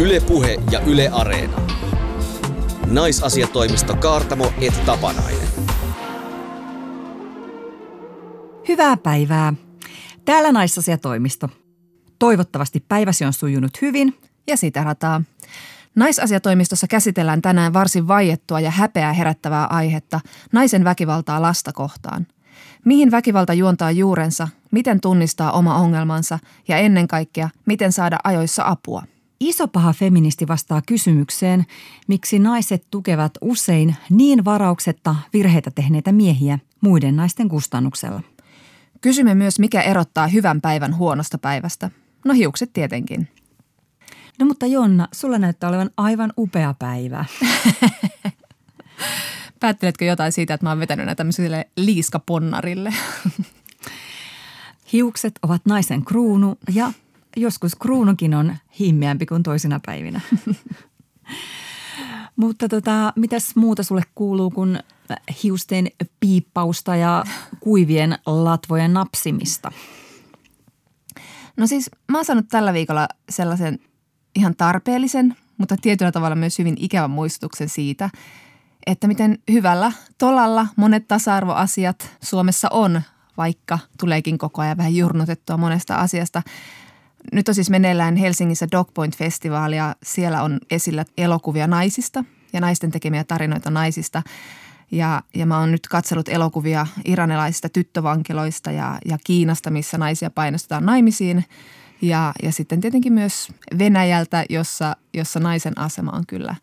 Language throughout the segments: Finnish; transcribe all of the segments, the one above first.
Ylepuhe ja Yle Areena. Naisasiatoimisto Kaartamo et Tapanainen. Hyvää päivää. Täällä naisasiatoimisto. Toivottavasti päiväsi on sujunut hyvin. Ja sitä rataa. Naisasiatoimistossa käsitellään tänään varsin vaiettua ja häpeää herättävää aihetta, naisen väkivaltaa lasta kohtaan. Mihin väkivalta juontaa juurensa, miten tunnistaa oma ongelmansa ja ennen kaikkea, miten saada ajoissa apua. Iso paha feministi vastaa kysymykseen, miksi naiset tukevat usein niin varauksetta virheitä tehneitä miehiä muiden naisten kustannuksella. Kysymme myös, mikä erottaa hyvän päivän huonosta päivästä. No hiukset tietenkin. No mutta Jonna, sulla näyttää olevan aivan upea päivä. Päätteletkö jotain siitä, että mä oon vetänyt näitä tämmöiselle liiskaponnarille? Hiukset ovat naisen kruunu ja joskus kruunukin on himmeämpi kuin toisina päivinä. Mutta tota, mitäs muuta sulle kuuluu kuin hiusten piippausta ja kuivien latvojen napsimista? No siis mä oon saanut tällä viikolla sellaisen ihan tarpeellisen, mutta tietyllä tavalla myös hyvin ikävän muistutuksen siitä, että miten hyvällä tolalla monet tasa-arvoasiat Suomessa on, vaikka tuleekin koko ajan vähän jurnutettua monesta asiasta. Nyt on siis meneillään Helsingissä Dogpoint-festivaali ja siellä on esillä elokuvia naisista ja naisten tekemiä tarinoita naisista. Ja, ja mä oon nyt katsellut elokuvia iranilaisista tyttovankiloista ja, ja Kiinasta, missä naisia painostetaan naimisiin. Ja, ja sitten tietenkin myös Venäjältä, jossa, jossa naisen asema on kyllä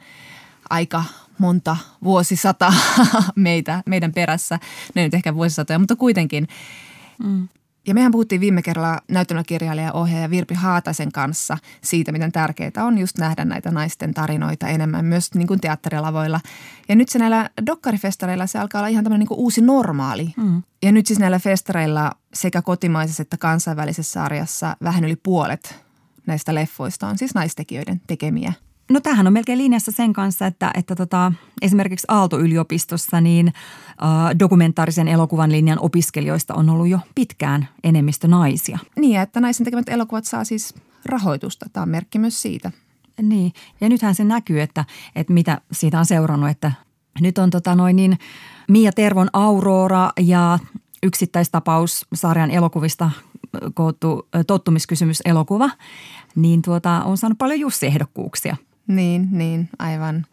aika monta vuosisata meitä, meidän perässä. Ne nyt ehkä vuosisatoja, mutta kuitenkin. Mm. Ja mehän puhuttiin viime kerralla näytelmäkirjailija ohjaaja Virpi Haataisen kanssa siitä, miten tärkeää on just nähdä näitä naisten tarinoita enemmän myös niin kuin teatterilavoilla. Ja nyt se näillä dokkarifestareilla se alkaa olla ihan tämmöinen niin kuin uusi normaali. Mm. Ja nyt siis näillä festareilla sekä kotimaisessa että kansainvälisessä sarjassa vähän yli puolet näistä leffoista on siis naistekijöiden tekemiä – No tämähän on melkein linjassa sen kanssa, että, että tota, esimerkiksi Aalto-yliopistossa niin äh, dokumentaarisen elokuvan linjan opiskelijoista on ollut jo pitkään enemmistö naisia. Niin, että naisen tekemät elokuvat saa siis rahoitusta. Tämä on merkki myös siitä. Niin, ja nythän se näkyy, että, että mitä siitä on seurannut, että nyt on tota noin niin Mia Tervon Aurora ja yksittäistapaus sarjan elokuvista koottu tottumiskysymys elokuva, niin tuota, on saanut paljon Jussi-ehdokkuuksia – niin, niin, aivan.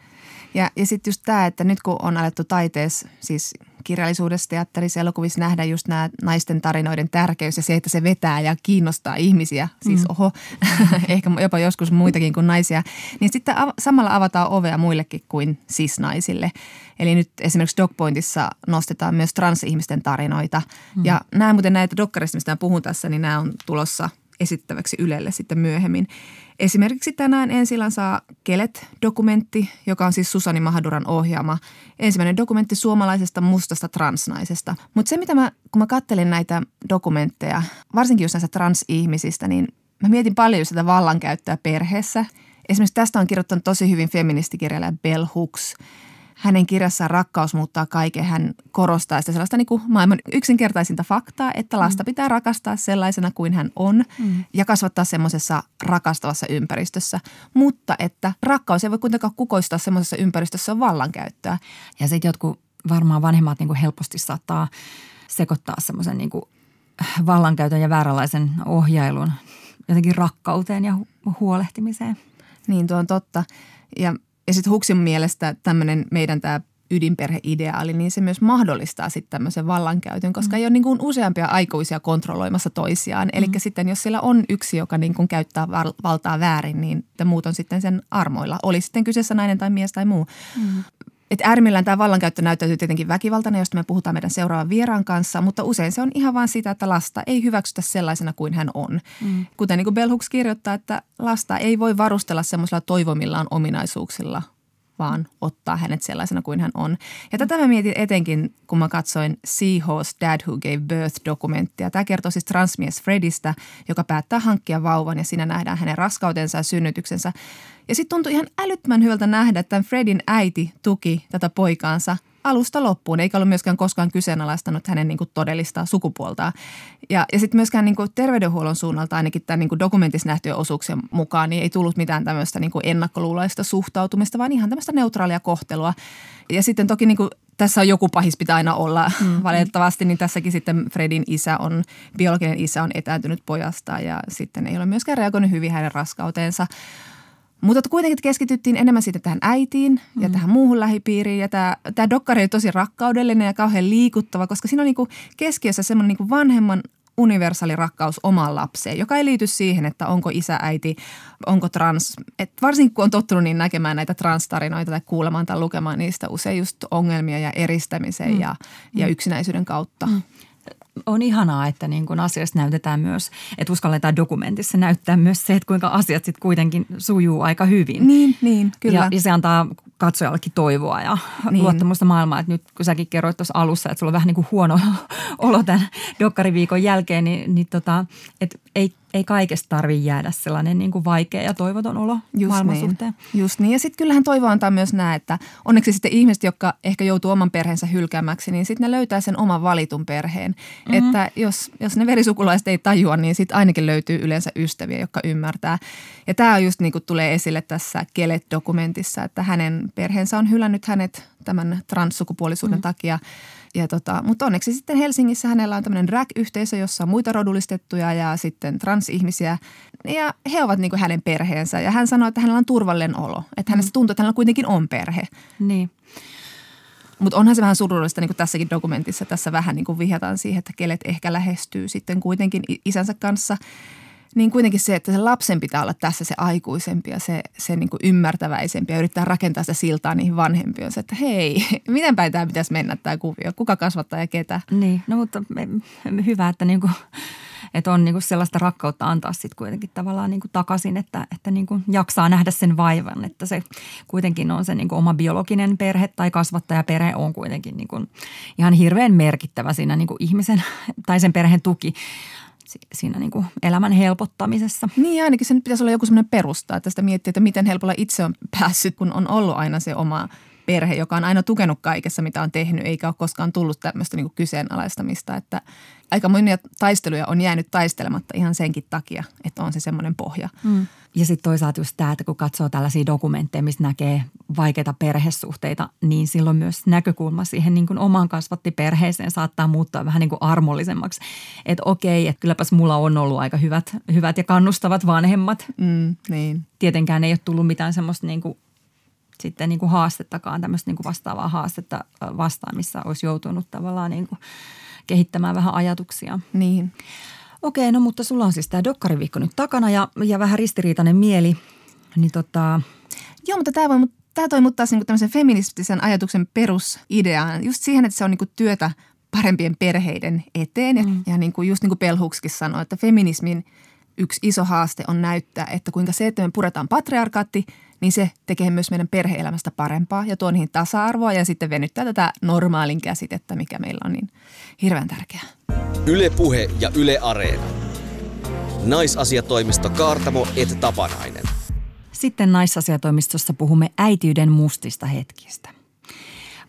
Ja, ja sitten just tämä, että nyt kun on alettu taiteessa, siis kirjallisuudessa, teatterissa, elokuvissa nähdä just nämä naisten tarinoiden tärkeys ja se, että se vetää ja kiinnostaa ihmisiä, siis mm. oho, ehkä jopa joskus muitakin kuin naisia, niin sitten av- samalla avataan ovea muillekin kuin sis-naisille. Eli nyt esimerkiksi Dogpointissa nostetaan myös transihmisten tarinoita mm. ja nämä muuten näitä dokkarista, mistä puhun tässä, niin nämä on tulossa – esittäväksi Ylelle sitten myöhemmin. Esimerkiksi tänään ensi saa Kelet-dokumentti, joka on siis Susani Mahaduran ohjaama. Ensimmäinen dokumentti suomalaisesta mustasta transnaisesta. Mutta se, mitä mä, kun mä kattelin näitä dokumentteja, varsinkin just näistä transihmisistä, niin mä mietin paljon sitä vallankäyttöä perheessä. Esimerkiksi tästä on kirjoittanut tosi hyvin feministikirjailija Bell Hooks – hänen kirjassaan Rakkaus muuttaa kaiken. Hän korostaa sitä sellaista niin kuin maailman yksinkertaisinta faktaa, että lasta mm. pitää rakastaa sellaisena kuin hän on mm. ja kasvattaa semmoisessa rakastavassa ympäristössä. Mutta että rakkaus ei voi kuitenkaan kukoistaa semmoisessa ympäristössä on vallankäyttöä. Ja sitten jotkut varmaan vanhemmat niin kuin helposti saattaa sekoittaa semmoisen niin kuin vallankäytön ja vääränlaisen ohjailun jotenkin rakkauteen ja huolehtimiseen. Niin, tuo on totta. Ja ja sitten Huksin mielestä tämmöinen meidän tämä ydinperheideaali, niin se myös mahdollistaa sitten tämmöisen vallankäytön, koska mm. ei ole niin kuin useampia aikuisia kontrolloimassa toisiaan. Eli mm. sitten jos siellä on yksi, joka niin kuin käyttää valtaa väärin, niin muut on sitten sen armoilla. Oli sitten kyseessä nainen tai mies tai muu. Mm. Et äärimmillään tämä vallankäyttö näyttäytyy tietenkin väkivaltana, josta me puhutaan meidän seuraavan vieraan kanssa, mutta usein se on ihan vain sitä, että lasta ei hyväksytä sellaisena kuin hän on. Mm. Kuten niin kuin Bell Hooks kirjoittaa, että lasta ei voi varustella semmoisilla toivomillaan ominaisuuksilla, vaan ottaa hänet sellaisena kuin hän on. Ja tätä mä mietin etenkin, kun mä katsoin Seahorse Dad Who Gave Birth-dokumenttia. Tämä kertoo siis transmies Fredistä, joka päättää hankkia vauvan ja siinä nähdään hänen raskautensa ja synnytyksensä. Ja sitten tuntui ihan älyttömän hyvältä nähdä, että tämän Fredin äiti tuki tätä poikaansa alusta loppuun, eikä ollut myöskään koskaan kyseenalaistanut hänen niin kuin todellista sukupuoltaan. Ja, ja sitten myöskään niin kuin terveydenhuollon suunnalta ainakin tämän niin kuin dokumentissa nähtyjen osuuksien mukaan niin ei tullut mitään tämmöistä niin kuin ennakkoluulaista suhtautumista, vaan ihan tämmöistä neutraalia kohtelua. Ja sitten toki niin kuin tässä on joku pahis pitää aina olla mm. valitettavasti, niin tässäkin sitten Fredin isä on, biologinen isä on etääntynyt pojasta ja sitten ei ole myöskään reagoinut hyvin hänen raskauteensa. Mutta kuitenkin keskityttiin enemmän sitten tähän äitiin ja mm. tähän muuhun lähipiiriin. Ja tämä, tämä dokkari on tosi rakkaudellinen ja kauhean liikuttava, koska siinä on niin kuin keskiössä semmoinen niin vanhemman universaali rakkaus omaan lapseen, joka ei liity siihen, että onko isä, äiti, onko trans. Et varsinkin kun on tottunut niin näkemään näitä transtarinoita tai kuulemaan tai lukemaan niistä usein just ongelmia ja eristämisen mm. ja, ja mm. yksinäisyyden kautta. Mm on ihanaa, että niin kun asiasta näytetään myös, että uskalletaan dokumentissa näyttää myös se, että kuinka asiat sitten kuitenkin sujuu aika hyvin. Niin, niin kyllä. Ja, ja se antaa katsojallekin toivoa ja niin. luottamusta maailmaa. Että nyt kun säkin kerroit tuossa alussa, että sulla on vähän niin kuin huono olo tämän dokkariviikon jälkeen, niin, niin tota, että ei ei kaikesta tarvitse jäädä sellainen niin kuin vaikea ja toivoton olo Just maailman niin. suhteen. Just niin. Ja sitten kyllähän toivo antaa myös näe, että onneksi sitten ihmiset, jotka ehkä joutuu oman perheensä hylkäämäksi, niin sitten ne löytää sen oman valitun perheen. Mm-hmm. Että jos, jos ne verisukulaiset ei tajua, niin sitten ainakin löytyy yleensä ystäviä, jotka ymmärtää. Ja tämä just niin kuin tulee esille tässä Kelet-dokumentissa, että hänen perheensä on hylännyt hänet tämän transsukupuolisuuden mm-hmm. takia – ja tota, mutta onneksi sitten Helsingissä hänellä on tämmöinen RAC-yhteisö, jossa on muita rodullistettuja ja sitten transihmisiä. Ja he ovat niin kuin hänen perheensä ja hän sanoi, että hänellä on turvallinen olo. Että hänestä mm. tuntuu, että hänellä kuitenkin on perhe. Niin. Mutta onhan se vähän surullista niin kuin tässäkin dokumentissa. Tässä vähän niin kuin vihjataan siihen, että kelet ehkä lähestyy sitten kuitenkin isänsä kanssa – niin kuitenkin se, että se lapsen pitää olla tässä se aikuisempi ja se, se niin kuin ymmärtäväisempi ja yrittää rakentaa sitä siltaa niihin vanhempiin. Se, että hei, miten päin tämä pitäisi mennä tämä kuvio? Kuka kasvattaa ja ketä? Niin, no mutta hyvä, että, niin kuin, että on niin kuin sellaista rakkautta antaa sitten kuitenkin tavallaan niin kuin takaisin, että, että niin kuin jaksaa nähdä sen vaivan. Että se kuitenkin on se niin kuin oma biologinen perhe tai kasvattajaperhe on kuitenkin niin kuin ihan hirveän merkittävä siinä niin kuin ihmisen tai sen perheen tuki siinä niin kuin elämän helpottamisessa. Niin ainakin se nyt pitäisi olla joku semmoinen perusta, että sitä miettii, että miten helpolla itse on päässyt, kun on ollut aina se oma perhe, joka on aina tukenut kaikessa, mitä on tehnyt, eikä ole koskaan tullut tämmöistä niin kuin kyseenalaistamista, että aika monia taisteluja on jäänyt taistelematta ihan senkin takia, että on se semmoinen pohja. Mm. Ja sitten toisaalta just tämä, että kun katsoo tällaisia dokumentteja, missä näkee vaikeita perhesuhteita, niin silloin myös näkökulma siihen niin kuin omaan kasvattiperheeseen saattaa muuttua vähän niin kuin armollisemmaksi. Että okei, että kylläpäs mulla on ollut aika hyvät, hyvät ja kannustavat vanhemmat. Mm, niin. Tietenkään ei ole tullut mitään semmoista niin kuin sitten niin kuin haastettakaan, tämmöistä niin kuin vastaavaa haastetta vastaan, missä olisi joutunut tavallaan niin kuin kehittämään vähän ajatuksia. Niin. Okei, no mutta sulla on siis tämä dokkariviikko nyt takana ja, ja vähän ristiriitainen mieli. Niin tota... Joo, mutta tämä, voi, tämä toi mut taas niin tämmöisen feministisen ajatuksen perusideaan. Just siihen, että se on niin työtä parempien perheiden eteen. Mm. Ja, ja niin kuin, just niin kuin Pelhukskin sanoi, että feminismin yksi iso haaste on näyttää, että kuinka se, että me puretaan patriarkaatti, niin se tekee myös meidän perheelämästä parempaa ja tuo niihin tasa-arvoa ja sitten venyttää tätä normaalin käsitettä, mikä meillä on niin hirveän tärkeää. Yle Puhe ja Yle Areena. Naisasiatoimisto Kaartamo et Tapanainen. Sitten naisasiatoimistossa puhumme äitiyden mustista hetkistä.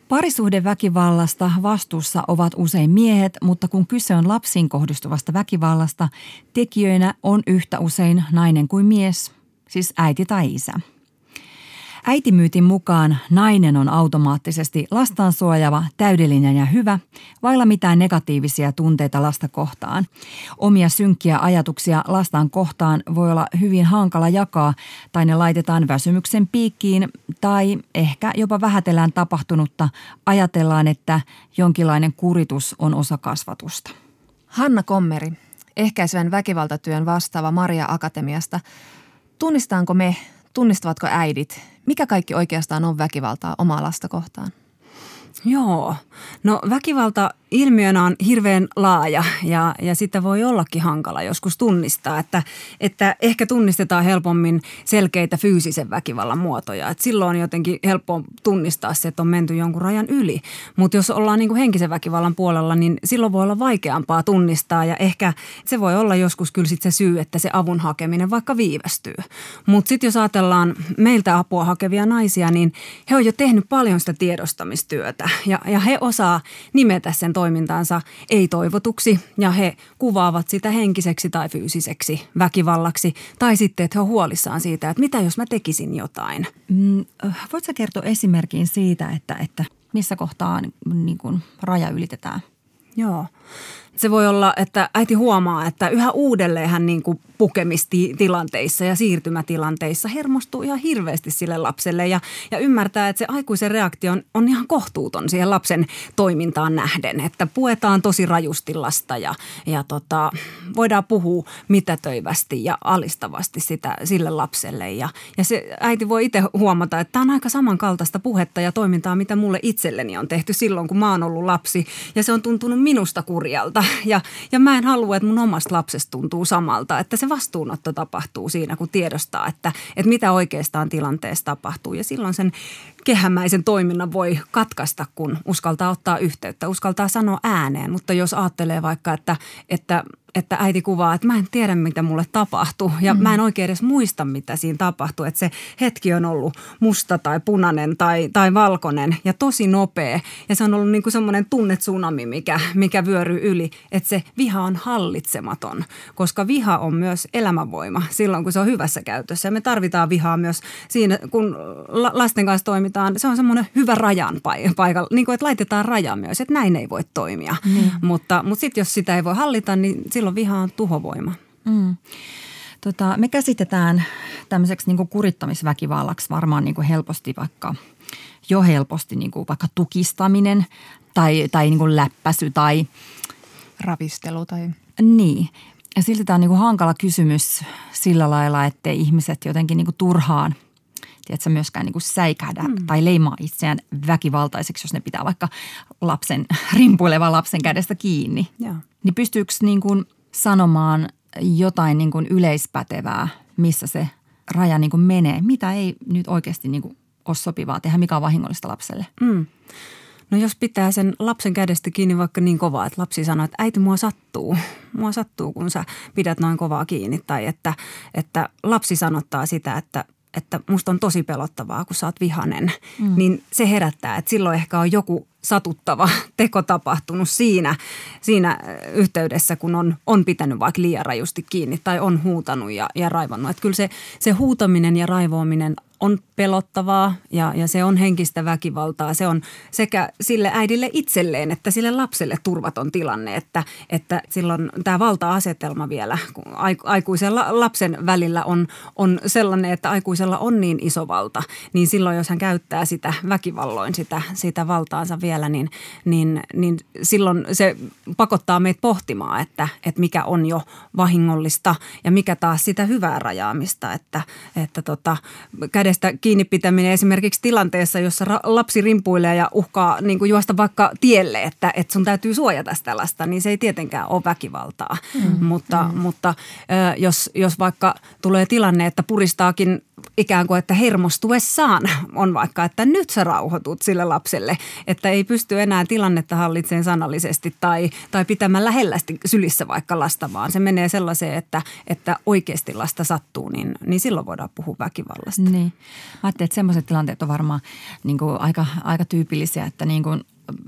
Parisuhdeväkivallasta vastuussa ovat usein miehet, mutta kun kyse on lapsiin kohdistuvasta väkivallasta, tekijöinä on yhtä usein nainen kuin mies, siis äiti tai isä. Äitimyytin mukaan nainen on automaattisesti lastaan suojava, täydellinen ja hyvä, vailla mitään negatiivisia tunteita lasta kohtaan. Omia synkkiä ajatuksia lastaan kohtaan voi olla hyvin hankala jakaa tai ne laitetaan väsymyksen piikkiin tai ehkä jopa vähätellään tapahtunutta, ajatellaan, että jonkinlainen kuritus on osa kasvatusta. Hanna Kommeri, ehkäisevän väkivaltatyön vastaava Maria Akatemiasta. Tunnistaanko me tunnistavatko äidit, mikä kaikki oikeastaan on väkivaltaa omaa lasta kohtaan? Joo, no väkivalta ilmiönä on hirveän laaja ja, ja sitä voi ollakin hankala joskus tunnistaa, että, että ehkä tunnistetaan helpommin selkeitä fyysisen väkivallan muotoja. Et silloin on jotenkin helppo tunnistaa se, että on menty jonkun rajan yli. Mutta jos ollaan niin kuin henkisen väkivallan puolella, niin silloin voi olla vaikeampaa tunnistaa ja ehkä se voi olla joskus kyllä sit se syy, että se avun hakeminen vaikka viivästyy. Mutta sitten jos ajatellaan meiltä apua hakevia naisia, niin he on jo tehnyt paljon sitä tiedostamistyötä ja, ja he osaa nimetä sen toimintaansa ei-toivotuksi ja he kuvaavat sitä henkiseksi tai fyysiseksi väkivallaksi tai sitten, että he on huolissaan siitä, että mitä jos mä tekisin jotain. Mm, voitko kertoa esimerkin siitä, että, että missä kohtaa niin kuin raja ylitetään? Joo. Se voi olla, että äiti huomaa, että yhä uudelleen hän niin kuin pukemistilanteissa ja siirtymätilanteissa hermostuu ihan hirveästi sille lapselle ja, ja ymmärtää, että se aikuisen reaktio on, on ihan kohtuuton siihen lapsen toimintaan nähden, että puetaan tosi rajusti lasta ja, ja tota, voidaan puhua mitätöivästi ja alistavasti sitä, sille lapselle ja, ja se äiti voi itse huomata, että tämä on aika samankaltaista puhetta ja toimintaa, mitä mulle itselleni on tehty silloin, kun mä oon ollut lapsi ja se on tuntunut minusta kurjalta ja, ja mä en halua, että mun omasta lapsesta tuntuu samalta, että se vastuunotto tapahtuu siinä, kun tiedostaa, että, että mitä oikeastaan tilanteessa tapahtuu. Ja silloin sen kehämäisen toiminnan voi katkaista, kun uskaltaa ottaa yhteyttä, uskaltaa sanoa ääneen. Mutta jos ajattelee vaikka, että, että että äiti kuvaa, että mä en tiedä, mitä mulle tapahtuu ja mm. mä en oikein edes muista, mitä siinä tapahtuu. Että se hetki on ollut musta tai punainen tai, tai valkoinen ja tosi nopea ja se on ollut niin kuin semmoinen tunnetsunami, mikä, mikä vyöryy yli, että se viha on hallitsematon, koska viha on myös elämänvoima silloin, kun se on hyvässä käytössä. Ja me tarvitaan vihaa myös siinä, kun lasten kanssa toimitaan. Se on semmoinen hyvä rajan paikalla, niin kuin että laitetaan raja myös, että näin ei voi toimia. Mm. Mutta, mutta sitten jos sitä ei voi hallita, niin silloin silloin viha on tuhovoima. Mm. Tota, me käsitetään tämmöiseksi niin kurittamisväkivallaksi varmaan niin kuin helposti vaikka jo helposti niin kuin vaikka tukistaminen tai, tai niin kuin läppäsy tai ravistelu tai... Niin. Ja silti tämä on niin kuin hankala kysymys sillä lailla, että ihmiset jotenkin niin kuin turhaan tiedätkö, myöskään niin kuin säikähdä mm. tai leimaa itseään väkivaltaiseksi, jos ne pitää vaikka lapsen, rimpuilevan lapsen kädestä kiinni. Ja. Niin pystyykö niin kuin sanomaan jotain niin kuin yleispätevää, missä se raja niin kuin menee, mitä ei nyt oikeasti niin kuin ole sopivaa tehdä, mikä on vahingollista lapselle. Mm. No jos pitää sen lapsen kädestä kiinni vaikka niin kovaa, että lapsi sanoo, että äiti mua sattuu. Mua sattuu, kun sä pidät noin kovaa kiinni. Tai että, että lapsi sanottaa sitä, että että musta on tosi pelottavaa, kun sä oot vihanen, mm. niin se herättää, että silloin ehkä on joku satuttava teko tapahtunut siinä, siinä yhteydessä, kun on, on pitänyt vaikka liian rajusti kiinni tai on huutanut ja, ja raivannut. Että kyllä se, se huutaminen ja raivoaminen on pelottavaa ja, ja se on henkistä väkivaltaa. Se on sekä sille äidille itselleen että sille lapselle turvaton tilanne, että, että silloin tämä valta-asetelma vielä aikuisen lapsen välillä on, on sellainen, että aikuisella on niin iso valta, niin silloin jos hän käyttää sitä väkivalloin sitä, sitä valtaansa vielä, niin, niin, niin silloin se pakottaa meitä pohtimaan, että, että mikä on jo vahingollista ja mikä taas sitä hyvää rajaamista, että, että tota, kädestä kiinni pitäminen esimerkiksi tilanteessa, jossa ra- lapsi rimpuilee ja uhkaa niin kuin juosta vaikka tielle, että, että sun täytyy suojata sitä lasta, niin se ei tietenkään ole väkivaltaa. Mm. Mutta, mm. mutta jos, jos vaikka tulee tilanne, että puristaakin ikään kuin, että hermostuessaan on vaikka, että nyt sä rauhoitut sille lapselle, että ei pysty enää tilannetta hallitseen sanallisesti tai, tai pitämään lähellästi sylissä vaikka lasta, vaan se menee sellaiseen, että, että oikeasti lasta sattuu, niin, niin silloin voidaan puhua väkivallasta. Niin. Mä ajattelin, että sellaiset tilanteet on varmaan niin kuin aika, aika tyypillisiä, että niin kuin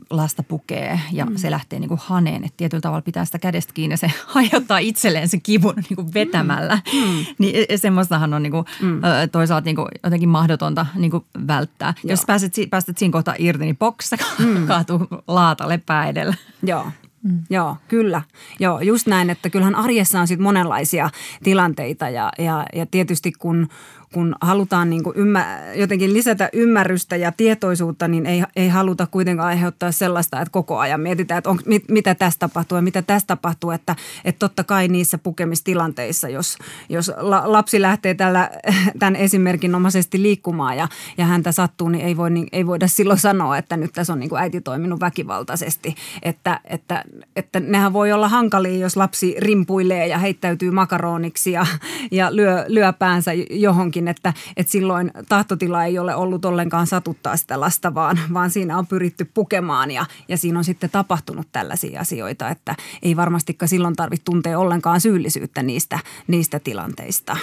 lasta pukee ja mm. se lähtee niin kuin haneen. Että tietyllä tavalla pitää sitä kädestä kiinni ja se hajottaa itselleen sen kivun niin kuin vetämällä. Mm. mm. Niin e, e, semmoistahan on niin kuin, mm. toisaalta niin kuin jotenkin mahdotonta niin kuin välttää. Joo. Jos pääset, pääset siinä kohtaa irti, niin boksa mm. kaatuu laatalle pää edellä. Joo. Mm. Joo, kyllä. Joo, just näin, että kyllähän arjessa on sitten monenlaisia tilanteita ja, ja, ja tietysti kun, kun halutaan niin kuin ymmär, jotenkin lisätä ymmärrystä ja tietoisuutta, niin ei, ei haluta kuitenkaan aiheuttaa sellaista, että koko ajan mietitään, että on, mit, mitä tässä tapahtuu ja mitä tässä tapahtuu. Että, että totta kai niissä pukemistilanteissa, jos, jos la, lapsi lähtee tällä, tämän esimerkinomaisesti liikkumaan ja, ja häntä sattuu, niin ei, voi, niin ei voida silloin sanoa, että nyt tässä on niin kuin äiti toiminut väkivaltaisesti. Että, että, että nehän voi olla hankalia, jos lapsi rimpuilee ja heittäytyy makaroniksi ja, ja lyö, lyö päänsä johonkin, että, että silloin tahtotila ei ole ollut ollenkaan satuttaa sitä lasta, vaan, vaan siinä on pyritty pukemaan ja, ja siinä on sitten tapahtunut tällaisia asioita, että ei varmastikaan silloin tarvitse tuntea ollenkaan syyllisyyttä niistä, niistä tilanteista.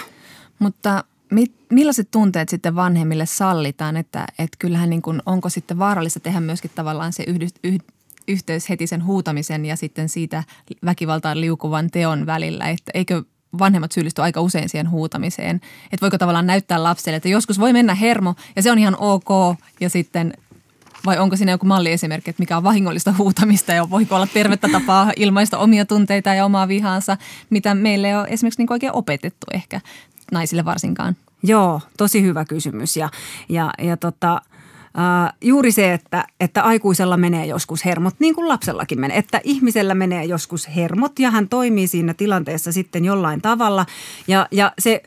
Mutta mit, millaiset tunteet sitten vanhemmille sallitaan, että, että kyllähän niin kuin, onko sitten vaarallista tehdä myöskin tavallaan se yhdy, yh, yhteys heti sen huutamisen ja sitten siitä väkivaltaan liukuvan teon välillä, että eikö vanhemmat syyllisty aika usein siihen huutamiseen. Että voiko tavallaan näyttää lapselle, että joskus voi mennä hermo ja se on ihan ok ja sitten vai onko siinä joku malliesimerkki, että mikä on vahingollista huutamista ja voiko olla tervettä tapaa ilmaista omia tunteita ja omaa vihaansa, mitä meille ei ole esimerkiksi niin oikein opetettu ehkä naisille varsinkaan? Joo, tosi hyvä kysymys ja, ja, ja tota, Uh, juuri se, että, että aikuisella menee joskus hermot, niin kuin lapsellakin menee, että ihmisellä menee joskus hermot ja hän toimii siinä tilanteessa sitten jollain tavalla. Ja, ja se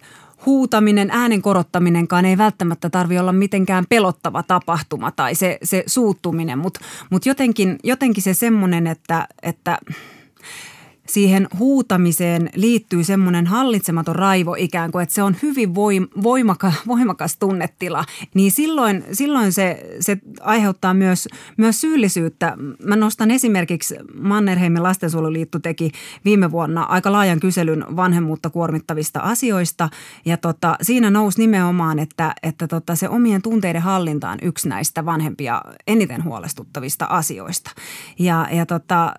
huutaminen, äänen korottaminenkaan ei välttämättä tarvi olla mitenkään pelottava tapahtuma tai se, se suuttuminen, mutta mut jotenkin, jotenkin se semmoinen, että, että – siihen huutamiseen liittyy semmoinen hallitsematon raivo ikään kuin, että se on hyvin voim- voimaka, voimakas tunnetila, niin silloin, silloin se, se aiheuttaa myös, myös syyllisyyttä. Mä nostan esimerkiksi Mannerheimin lastensuojeluliitto teki viime vuonna aika laajan kyselyn vanhemmuutta kuormittavista asioista ja tota, siinä nousi nimenomaan, että, että tota, se omien tunteiden hallinta on yksi näistä vanhempia eniten huolestuttavista asioista. Ja, ja tota,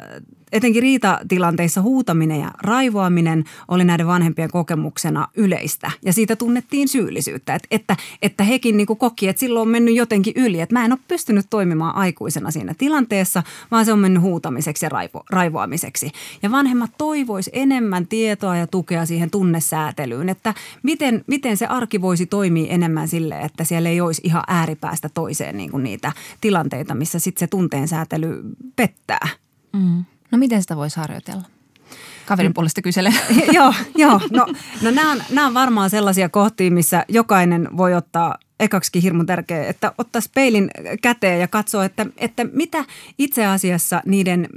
etenkin riitatilanteissa huutaminen ja raivoaminen oli näiden vanhempien kokemuksena yleistä. Ja siitä tunnettiin syyllisyyttä, että, että, että hekin niin koki, että silloin on mennyt jotenkin yli. Että mä en ole pystynyt toimimaan aikuisena siinä tilanteessa, vaan se on mennyt huutamiseksi ja raivo, raivoamiseksi. Ja vanhemmat toivois enemmän tietoa ja tukea siihen tunnesäätelyyn, että miten, miten se arki voisi toimia enemmän sille, että siellä ei olisi ihan ääripäästä toiseen niin kuin niitä tilanteita, missä sitten se tunteen säätely pettää. Mm. No miten sitä voisi harjoitella? Kaverin puolesta kysele. joo, joo. No, no nämä, on, nämä on varmaan sellaisia kohtia, missä jokainen voi ottaa ekaksikin hirmu tärkeä, että ottaa peilin käteen ja katsoa, että, että mitä itse asiassa niiden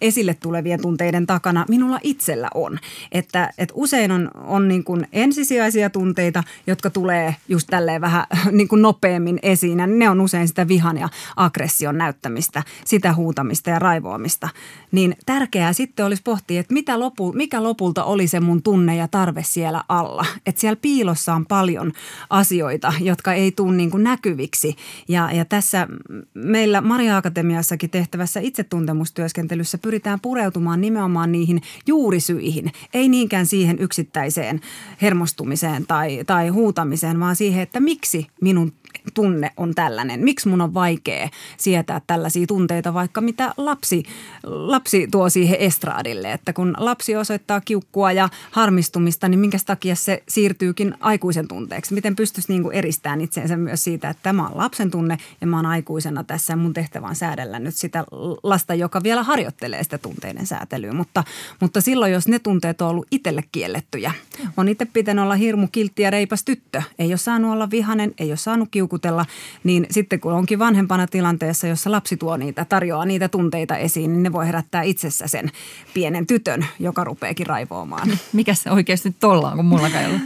esille tulevien tunteiden takana minulla itsellä on. Että, että usein on, on niin kuin ensisijaisia tunteita, jotka tulee just tälleen vähän niin kuin nopeammin esiin. Ja ne on usein sitä vihan ja aggression näyttämistä, sitä huutamista ja raivoamista. Niin tärkeää sitten olisi pohtia, että mitä lopu, mikä lopulta oli se mun tunne ja tarve siellä alla. Että siellä piilossa on paljon asioita, jotka ei tule niin kuin näkyviksi. Ja, ja tässä meillä Maria Akatemiassakin tehtävässä itsetuntemustyöskentelyssä pyritään pureutumaan nimenomaan niihin juurisyihin, ei niinkään siihen yksittäiseen hermostumiseen tai, tai huutamiseen, vaan siihen, että miksi minun tunne on tällainen? Miksi mun on vaikea sietää tällaisia tunteita, vaikka mitä lapsi, lapsi tuo siihen estraadille? Että kun lapsi osoittaa kiukkua ja harmistumista, niin minkä takia se siirtyykin aikuisen tunteeksi? Miten pystyisi niin kuin eristämään itseensä myös siitä, että tämä on lapsen tunne ja mä oon aikuisena tässä ja mun tehtävä on säädellä nyt sitä lasta, joka vielä harjoittelee sitä tunteiden säätelyä. Mutta, mutta silloin, jos ne tunteet on ollut itselle kiellettyjä, on itse pitänyt olla hirmu kiltti ja reipas tyttö. Ei ole saanut olla vihanen, ei ole saanut kiukutella, niin sitten kun onkin vanhempana tilanteessa, jossa lapsi tuo niitä, tarjoaa niitä tunteita esiin, niin ne voi herättää itsessä sen pienen tytön, joka rupeekin raivoamaan. Mikä se oikeasti tuolla on, kun mulla ei ollut?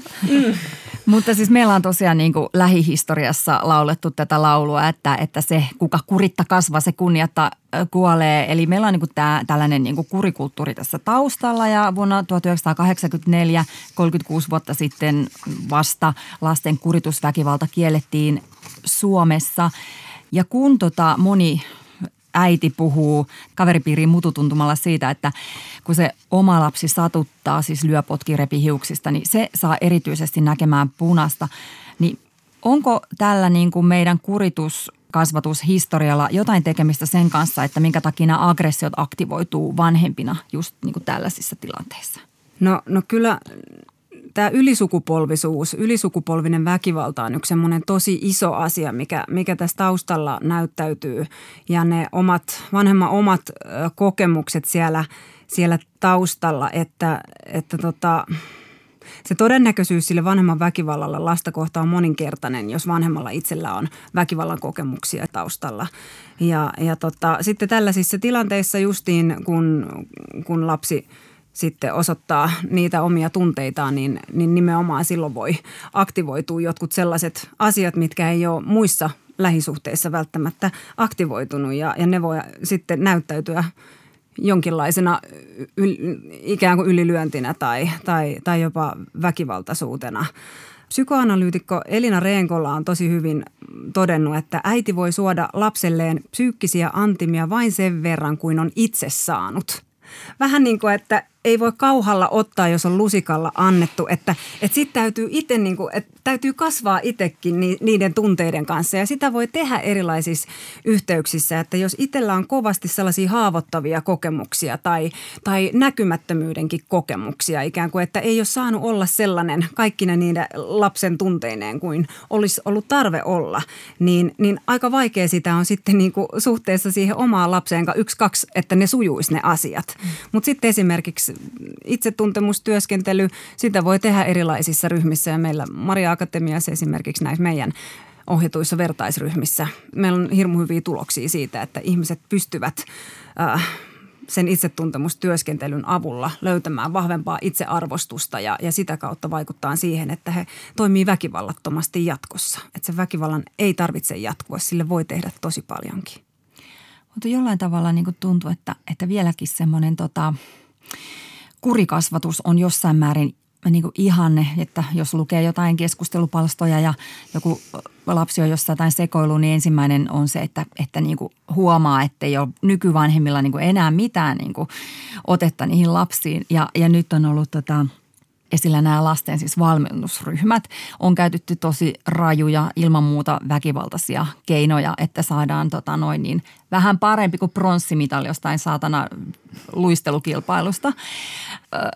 Mutta siis meillä on tosiaan niin kuin lähihistoriassa laulettu tätä laulua, että, että se kuka kuritta kasvaa, se kunniatta kuolee. Eli meillä on niin kuin tämä, tällainen niin kuin kurikulttuuri tässä taustalla ja vuonna 1984, 36 vuotta sitten vasta lasten kuritusväkivalta kiellettiin Suomessa. Ja kun tota moni äiti puhuu kaveripiiriin mututuntumalla siitä, että kun se oma lapsi satuttaa, siis lyö potki hiuksista, niin se saa erityisesti näkemään punasta. Niin onko tällä niin kuin meidän kuritus kasvatushistorialla jotain tekemistä sen kanssa, että minkä takia nämä aggressiot aktivoituu vanhempina just niin kuin tällaisissa tilanteissa? No, no kyllä tämä ylisukupolvisuus, ylisukupolvinen väkivalta on yksi semmoinen tosi iso asia, mikä, mikä tässä taustalla näyttäytyy. Ja ne omat, vanhemman omat kokemukset siellä, siellä taustalla, että, että tota, se todennäköisyys sille vanhemman väkivallalle lasta kohtaan on moninkertainen, jos vanhemmalla itsellä on väkivallan kokemuksia taustalla. Ja, ja tota, sitten tällaisissa tilanteissa justiin, kun, kun lapsi – sitten osoittaa niitä omia tunteitaan, niin, niin nimenomaan silloin voi aktivoitua jotkut sellaiset asiat, mitkä ei ole muissa lähisuhteissa välttämättä aktivoitunut ja, ja ne voi sitten näyttäytyä jonkinlaisena yl, ikään kuin ylilyöntinä tai, tai, tai jopa väkivaltaisuutena. Psykoanalyytikko Elina Reenkola on tosi hyvin todennut, että äiti voi suoda lapselleen psyykkisiä antimia vain sen verran kuin on itse saanut. Vähän niin kuin, että ei voi kauhalla ottaa, jos on lusikalla annettu, että, että sitten täytyy itse, niin kuin, että täytyy kasvaa itsekin niiden tunteiden kanssa ja sitä voi tehdä erilaisissa yhteyksissä, että jos itsellä on kovasti sellaisia haavoittavia kokemuksia tai, tai näkymättömyydenkin kokemuksia ikään kuin, että ei ole saanut olla sellainen kaikkina niiden lapsen tunteineen kuin olisi ollut tarve olla, niin, niin aika vaikea sitä on sitten niin kuin suhteessa siihen omaan lapseen yksi, kaksi, että ne sujuisi ne asiat. Mm. Mutta sitten esimerkiksi itsetuntemustyöskentely, sitä voi tehdä erilaisissa ryhmissä ja meillä Maria Akatemiassa esimerkiksi näissä meidän ohjatuissa vertaisryhmissä. Meillä on hirmu hyviä tuloksia siitä, että ihmiset pystyvät äh, sen itsetuntemustyöskentelyn avulla löytämään vahvempaa itsearvostusta ja, ja sitä kautta vaikuttaa siihen, että he toimii väkivallattomasti jatkossa. Että sen väkivallan ei tarvitse jatkua, sille voi tehdä tosi paljonkin. Mutta jollain tavalla niin tuntuu, että, että vieläkin semmoinen tota, kurikasvatus on jossain määrin niin kuin ihanne, että jos lukee jotain keskustelupalstoja ja joku lapsi on jossain jotain sekoilu, niin ensimmäinen on se, että, että niin kuin huomaa, että ei ole nykyvanhemmilla niin kuin enää mitään niin kuin otetta niihin lapsiin. Ja, ja nyt on ollut tota – esillä nämä lasten siis valmennusryhmät. On käytetty tosi rajuja, ilman muuta väkivaltaisia keinoja, että saadaan tota noin niin vähän parempi kuin pronssimitali jostain saatana luistelukilpailusta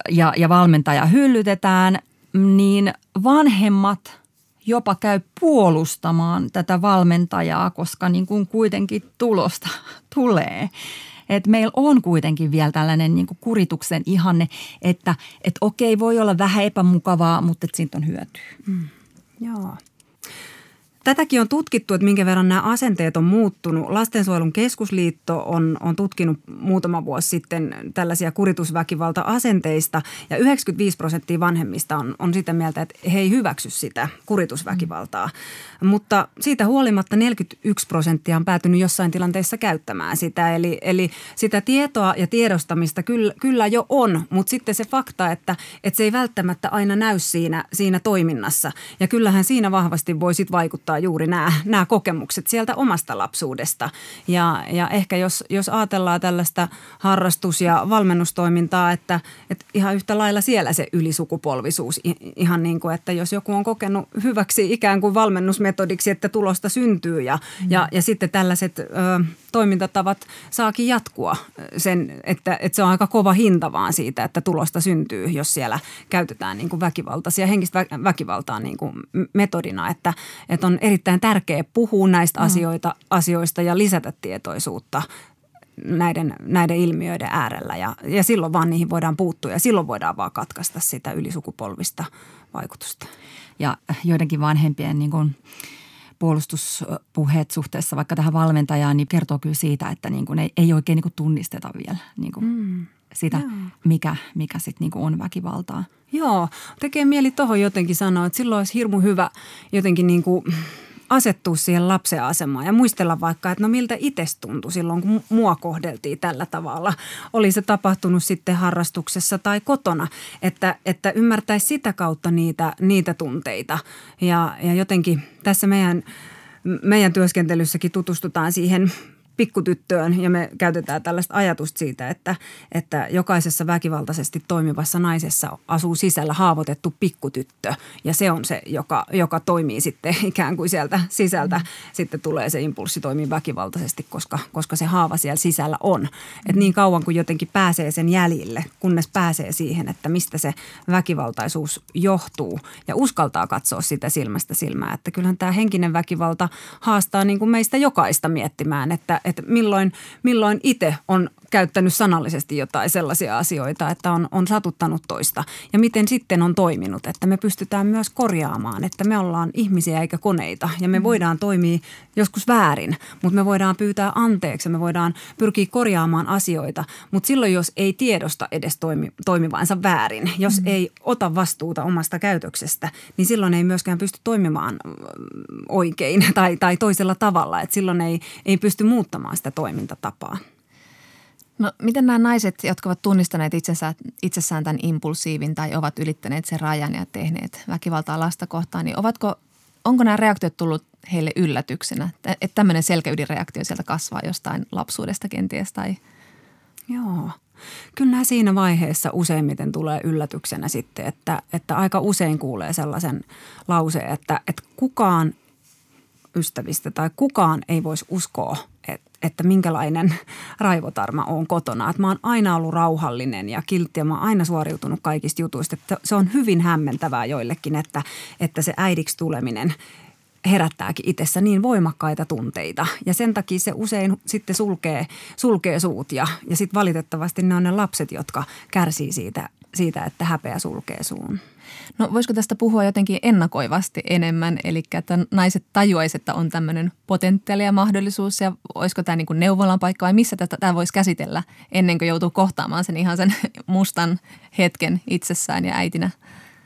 ja, ja valmentaja hyllytetään, niin vanhemmat jopa käy puolustamaan tätä valmentajaa, koska niin kuin kuitenkin tulosta tulee että meillä on kuitenkin vielä tällainen niin kuin kurituksen ihanne, että et okei, voi olla vähän epämukavaa, mutta että siitä on hyötyä. Mm. Joo. Tätäkin on tutkittu, että minkä verran nämä asenteet on muuttunut. Lastensuojelun keskusliitto on, on tutkinut muutama vuosi sitten tällaisia kuritusväkivalta-asenteista ja 95 prosenttia vanhemmista on, on sitä mieltä, että he ei hyväksy sitä kuritusväkivaltaa. Mm. Mutta siitä huolimatta 41 prosenttia on päätynyt jossain tilanteessa käyttämään sitä. Eli, eli sitä tietoa ja tiedostamista kyllä, kyllä jo on, mutta sitten se fakta, että, että se ei välttämättä aina näy siinä, siinä toiminnassa. Ja kyllähän siinä vahvasti voi sitten vaikuttaa juuri nämä, nämä kokemukset sieltä omasta lapsuudesta. Ja, ja ehkä jos, jos ajatellaan tällaista harrastus- ja valmennustoimintaa, että, että ihan yhtä lailla siellä se ylisukupolvisuus ihan niin kuin, että jos joku on kokenut hyväksi ikään kuin valmennusmetodiksi, että tulosta syntyy ja, mm. ja, ja sitten tällaiset ö, toimintatavat saakin jatkua sen, että, että se on aika kova hinta vaan siitä, että tulosta syntyy, jos siellä käytetään niin kuin väkivaltaisia, henkistä väkivaltaa niin kuin metodina, että, että on erittäin tärkeää puhua näistä mm. asioita, asioista ja lisätä tietoisuutta näiden, näiden ilmiöiden äärellä ja, ja silloin vaan niihin voidaan puuttua ja silloin voidaan vaan katkaista sitä ylisukupolvista vaikutusta. Ja joidenkin vanhempien niin kuin puolustuspuheet suhteessa vaikka tähän valmentajaan, niin kertoo kyllä siitä, että niin kuin ei, ei oikein niin kuin tunnisteta vielä niin kuin mm. Sitä, Joo. mikä, mikä sitten niin kuin on väkivaltaa. Joo, tekee mieli tuohon jotenkin sanoa, että silloin olisi hirmu hyvä jotenkin niin kuin asettua siihen lapsen asemaan ja muistella vaikka, että no miltä itse tuntui silloin, kun mua kohdeltiin tällä tavalla. Oli se tapahtunut sitten harrastuksessa tai kotona, että, että ymmärtäisi sitä kautta niitä, niitä tunteita. Ja, ja jotenkin tässä meidän, meidän työskentelyssäkin tutustutaan siihen pikkutyttöön ja me käytetään tällaista ajatusta siitä, että, että jokaisessa väkivaltaisesti toimivassa naisessa asuu sisällä haavoitettu pikkutyttö ja se on se, joka, joka toimii sitten ikään kuin sieltä sisältä. Mm. Sitten tulee se impulssi toimii väkivaltaisesti, koska, koska se haava siellä sisällä on. Et niin kauan kuin jotenkin pääsee sen jäljille, kunnes pääsee siihen, että mistä se väkivaltaisuus johtuu ja uskaltaa katsoa sitä silmästä silmää. Että kyllähän tämä henkinen väkivalta haastaa niin kuin meistä jokaista miettimään, että, että milloin, milloin itse on käyttänyt sanallisesti jotain sellaisia asioita, että on, on satuttanut toista. Ja miten sitten on toiminut, että me pystytään myös korjaamaan, että me ollaan ihmisiä eikä koneita. Ja me mm. voidaan toimia joskus väärin, mutta me voidaan pyytää anteeksi, me voidaan pyrkiä korjaamaan asioita. Mutta silloin, jos ei tiedosta edes toimi, toimivansa väärin, jos mm. ei ota vastuuta omasta käytöksestä, niin silloin ei myöskään pysty toimimaan mm, oikein tai, tai toisella tavalla. Että silloin ei, ei pysty muuttamaan sitä toimintatapaa. No miten nämä naiset, jotka ovat tunnistaneet itsensä, itsessään tämän impulsiivin tai ovat ylittäneet sen rajan ja tehneet väkivaltaa lasta kohtaan, niin ovatko, onko nämä reaktiot tullut heille yllätyksenä? Että tämmöinen selkäydinreaktio sieltä kasvaa jostain lapsuudesta kenties tai? Joo. Kyllä siinä vaiheessa useimmiten tulee yllätyksenä sitten, että, että aika usein kuulee sellaisen lauseen, että, että kukaan ystävistä tai kukaan ei voisi uskoa, että, minkälainen raivotarma on kotona. Että mä oon aina ollut rauhallinen ja kiltti ja mä oon aina suoriutunut kaikista jutuista. Että se on hyvin hämmentävää joillekin, että, että se äidiksi tuleminen herättääkin itsessä niin voimakkaita tunteita. Ja sen takia se usein sitten sulkee, sulkee suut ja, ja sitten valitettavasti ne on ne lapset, jotka kärsii siitä, siitä, että häpeä sulkee suun. No voisiko tästä puhua jotenkin ennakoivasti enemmän, eli että naiset tajuaisivat, että on tämmöinen potentiaali ja mahdollisuus ja olisiko tämä niin neuvolan paikka vai missä tätä, tämä voisi käsitellä ennen kuin joutuu kohtaamaan sen ihan sen mustan hetken itsessään ja äitinä –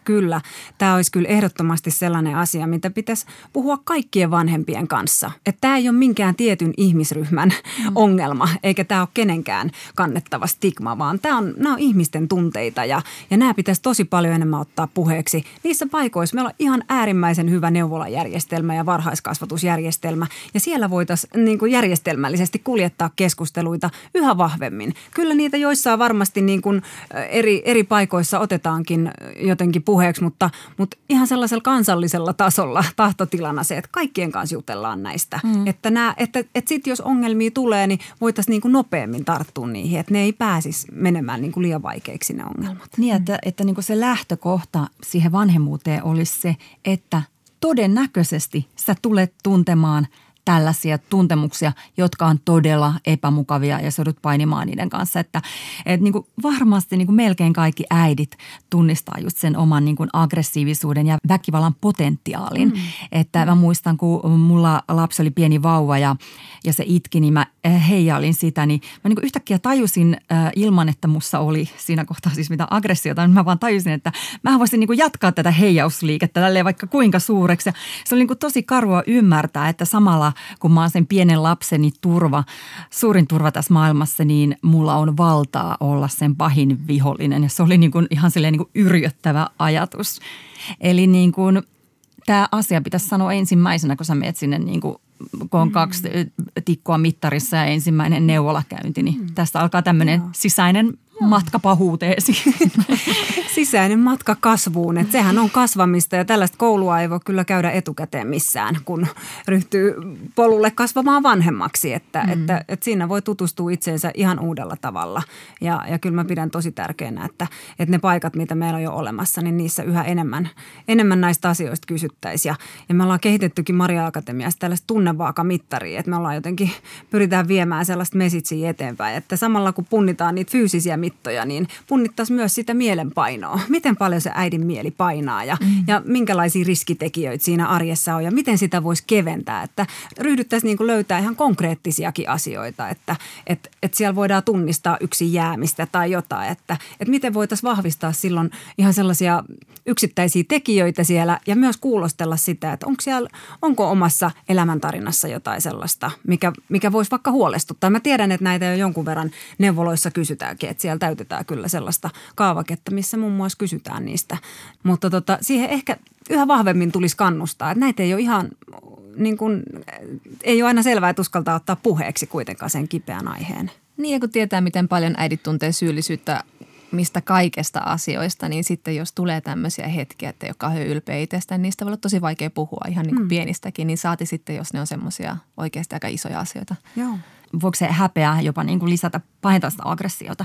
Kyllä, tämä olisi kyllä ehdottomasti sellainen asia, mitä pitäisi puhua kaikkien vanhempien kanssa. Että tämä ei ole minkään tietyn ihmisryhmän mm. ongelma, eikä tämä ole kenenkään kannettava stigma, vaan tämä on, nämä on ihmisten tunteita ja, ja nämä pitäisi tosi paljon enemmän ottaa puheeksi. Niissä paikoissa meillä on ihan äärimmäisen hyvä neuvolajärjestelmä ja varhaiskasvatusjärjestelmä ja siellä voitaisiin niin kuin järjestelmällisesti kuljettaa keskusteluita yhä vahvemmin. Kyllä niitä joissain varmasti niin kuin eri, eri paikoissa otetaankin jotenkin puheeksi, mutta, mutta ihan sellaisella kansallisella tasolla tahtotilana se, että kaikkien kanssa jutellaan näistä. Mm. Että, nämä, että, että sitten jos ongelmia tulee, niin voitaisiin niin kuin nopeammin tarttua niihin, että ne ei pääsisi menemään niin kuin liian vaikeiksi ne ongelmat. Niin, että, että niin kuin se lähtökohta siihen vanhemmuuteen olisi se, että todennäköisesti sä tulet tuntemaan – tällaisia tuntemuksia, jotka on todella epämukavia ja sä painimaan niiden kanssa. Että, että niin kuin varmasti niin kuin melkein kaikki äidit tunnistaa just sen oman niin kuin aggressiivisuuden ja väkivallan potentiaalin. Mm. Että mä muistan, kun mulla lapsi oli pieni vauva ja, ja se itki, niin mä eh, heijailin sitä, niin mä niin kuin yhtäkkiä tajusin äh, ilman, että mussa oli siinä kohtaa siis mitä aggressiota, niin mä vaan tajusin, että mä voisin niin kuin jatkaa tätä heijausliikettä tälleen vaikka kuinka suureksi. Ja se oli niin kuin tosi karua ymmärtää, että samalla kun mä oon sen pienen lapseni turva, suurin turva tässä maailmassa, niin mulla on valtaa olla sen pahin vihollinen. Ja se oli niin kuin ihan silleen niin kuin yrjöttävä ajatus. Eli niin kuin tämä asia pitäisi sanoa ensimmäisenä, kun sä menet sinne niin kuin kun on kaksi tikkoa mittarissa ja ensimmäinen neuvolakäynti, niin mm. tästä alkaa tämmöinen sisäinen matka pahuuteesi. Sisäinen matka kasvuun, että sehän on kasvamista ja tällaista koulua ei voi kyllä käydä etukäteen missään, kun ryhtyy polulle kasvamaan vanhemmaksi. Että, mm. että, että siinä voi tutustua itseensä ihan uudella tavalla ja, ja kyllä mä pidän tosi tärkeänä, että, että ne paikat, mitä meillä on jo olemassa, niin niissä yhä enemmän, enemmän näistä asioista kysyttäisiin. Ja, ja me ollaan kehitettykin Maria Akatemiassa tällaista tunnevaakamittaria, että me ollaan jotenkin, pyritään viemään sellaista mesitsiä eteenpäin, että samalla kun punnitaan niitä fyysisiä mittoja, niin punnittaisiin myös sitä mielenpainoa. Miten paljon se äidin mieli painaa ja, mm. ja minkälaisia riskitekijöitä siinä arjessa on ja miten sitä voisi keventää. Että ryhdyttäisiin niin kuin löytää ihan konkreettisiakin asioita, että et, et siellä voidaan tunnistaa yksi jäämistä tai jotain. Että et miten voitaisiin vahvistaa silloin ihan sellaisia yksittäisiä tekijöitä siellä ja myös kuulostella sitä, että onko, siellä, onko omassa elämäntarinassa jotain sellaista, mikä, mikä voisi vaikka huolestuttaa. Mä tiedän, että näitä jo jonkun verran neuvoloissa kysytäänkin, että siellä täytetään kyllä sellaista kaavaketta, missä muun muassa kysytään niistä. Mutta tota, siihen ehkä yhä vahvemmin tulisi kannustaa. Että näitä ei ole ihan niin kuin, ei ole aina selvää, että uskaltaa ottaa puheeksi kuitenkaan sen kipeän aiheen. Niin ja kun tietää, miten paljon äidit tuntee syyllisyyttä mistä kaikesta asioista, niin sitten jos tulee tämmöisiä hetkiä, että ei ole kauhean ylpeä itsestään, niin niistä voi olla tosi vaikea puhua ihan niin kuin mm. pienistäkin, niin saati sitten, jos ne on semmoisia oikeasti aika isoja asioita. Joo. Voiko se häpeä jopa niin kuin lisätä pahentaa sitä aggressiota?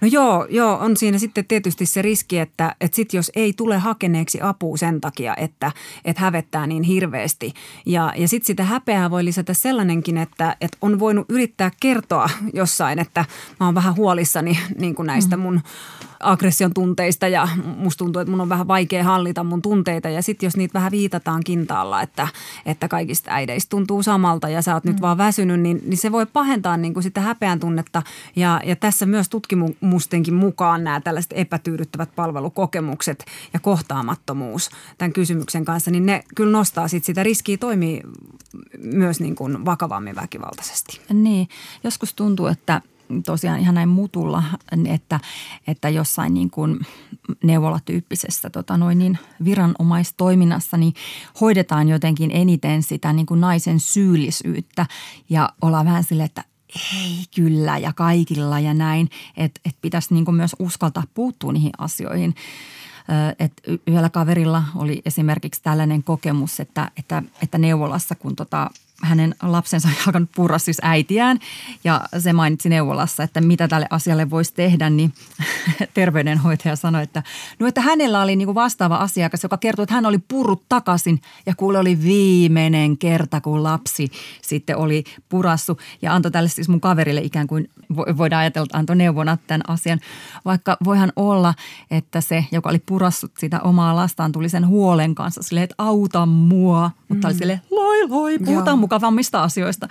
No joo, joo, on siinä sitten tietysti se riski, että, että sit jos ei tule hakeneeksi apua sen takia, että, että hävettää niin hirveästi. Ja, ja sitten sitä häpeää voi lisätä sellainenkin, että, että on voinut yrittää kertoa jossain, että mä oon vähän huolissani niin kuin näistä mm. mun aggression tunteista ja musta tuntuu, että mun on vähän vaikea hallita mun tunteita. Ja sitten jos niitä vähän viitataan kintaalla, että, että kaikista äideistä tuntuu samalta ja sä oot mm. nyt vaan väsynyt, niin, niin se voi pahentaa niin kuin sitä häpeän tunnetta. Ja, ja tässä myös tutkimustenkin mukaan nämä tällaiset epätyydyttävät palvelukokemukset ja kohtaamattomuus tämän kysymyksen kanssa, niin ne kyllä nostaa sit sitä riskiä toimii myös niin kuin vakavammin väkivaltaisesti. Niin, joskus tuntuu, että tosiaan ihan näin mutulla, että, että jossain niin kuin neuvolatyyppisessä tota noin niin viranomaistoiminnassa niin hoidetaan jotenkin eniten sitä niin kuin naisen syyllisyyttä ja ollaan vähän sille, että ei kyllä ja kaikilla ja näin, että, että pitäisi niin kuin myös uskaltaa puuttua niihin asioihin. että yhdellä kaverilla oli esimerkiksi tällainen kokemus, että, että, että neuvolassa kun tota hänen lapsensa oli alkanut purra siis äitiään ja se mainitsi neuvolassa, että mitä tälle asialle voisi tehdä, niin terveydenhoitaja sanoi, että no että hänellä oli niin vastaava asiakas, joka kertoi, että hän oli purrut takaisin ja kuule oli viimeinen kerta, kun lapsi sitten oli purassu ja antoi tälle siis mun kaverille ikään kuin voidaan ajatella, että antoi neuvona tämän asian, vaikka voihan olla, että se, joka oli purassut sitä omaa lastaan, tuli sen huolen kanssa silleen, että auta mua, mutta mm. oli silleen, loi loi, puhutaan mukavammista asioista.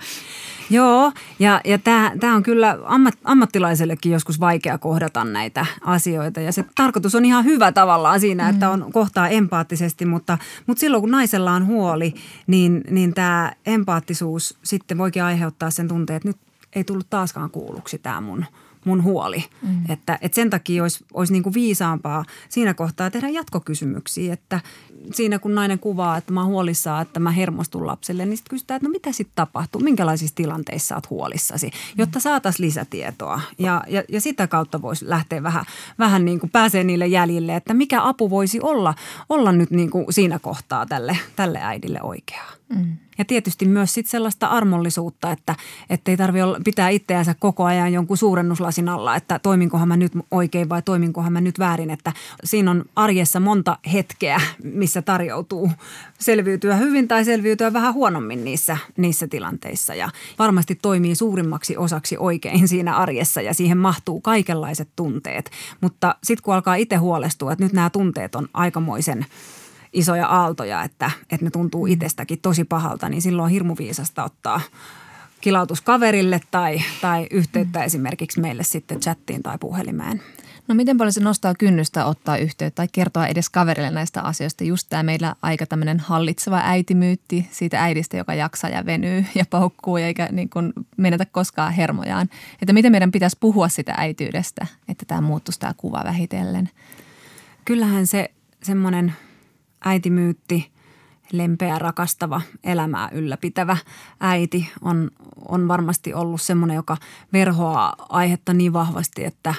Joo, ja, ja tämä on kyllä ammat, ammattilaisellekin joskus vaikea kohdata näitä asioita. Ja se tarkoitus on ihan hyvä tavallaan siinä, mm. että on kohtaa empaattisesti, mutta, mutta silloin kun naisella on huoli, niin, niin tämä empaattisuus sitten voikin aiheuttaa sen tunteen, että nyt ei tullut taaskaan kuulluksi tämä mun – mun huoli. Mm. Että, että sen takia olisi, olisi niin kuin viisaampaa siinä kohtaa tehdä jatkokysymyksiä, että siinä kun nainen kuvaa, että mä oon huolissaan, että mä hermostun lapselle, niin sitten kysytään, että no mitä sitten tapahtuu, minkälaisissa tilanteissa oot huolissasi, jotta saataisiin lisätietoa. Ja, ja, ja sitä kautta voisi lähteä vähän, vähän niin kuin pääsee niille jäljille, että mikä apu voisi olla, olla nyt niin kuin siinä kohtaa tälle, tälle äidille oikeaa. Mm. Ja tietysti myös sit sellaista armollisuutta, että ei tarvitse pitää itseänsä koko ajan jonkun suurennuslasin alla, että toiminkohan mä nyt oikein vai toiminkohan mä nyt väärin. Että siinä on arjessa monta hetkeä, missä tarjoutuu selviytyä hyvin tai selviytyä vähän huonommin niissä, niissä tilanteissa. Ja varmasti toimii suurimmaksi osaksi oikein siinä arjessa ja siihen mahtuu kaikenlaiset tunteet. Mutta sitten kun alkaa itse huolestua, että nyt nämä tunteet on aikamoisen – isoja aaltoja, että, että ne tuntuu mm. itsestäkin tosi pahalta, niin silloin on hirmu viisasta ottaa kilautus kaverille tai, tai yhteyttä mm. esimerkiksi meille sitten chattiin tai puhelimeen. No miten paljon se nostaa kynnystä ottaa yhteyttä tai kertoa edes kaverille näistä asioista? Just tämä meillä aika tämmöinen hallitseva äitimyytti siitä äidistä, joka jaksaa ja venyy ja paukkuu eikä niin kuin menetä koskaan hermojaan. Että miten meidän pitäisi puhua sitä äityydestä, että tämä muuttuisi tämä kuva vähitellen? Kyllähän se semmoinen – äitimyytti, lempeä, rakastava, elämää ylläpitävä äiti on, on varmasti ollut semmoinen, joka verhoaa aihetta niin vahvasti, että,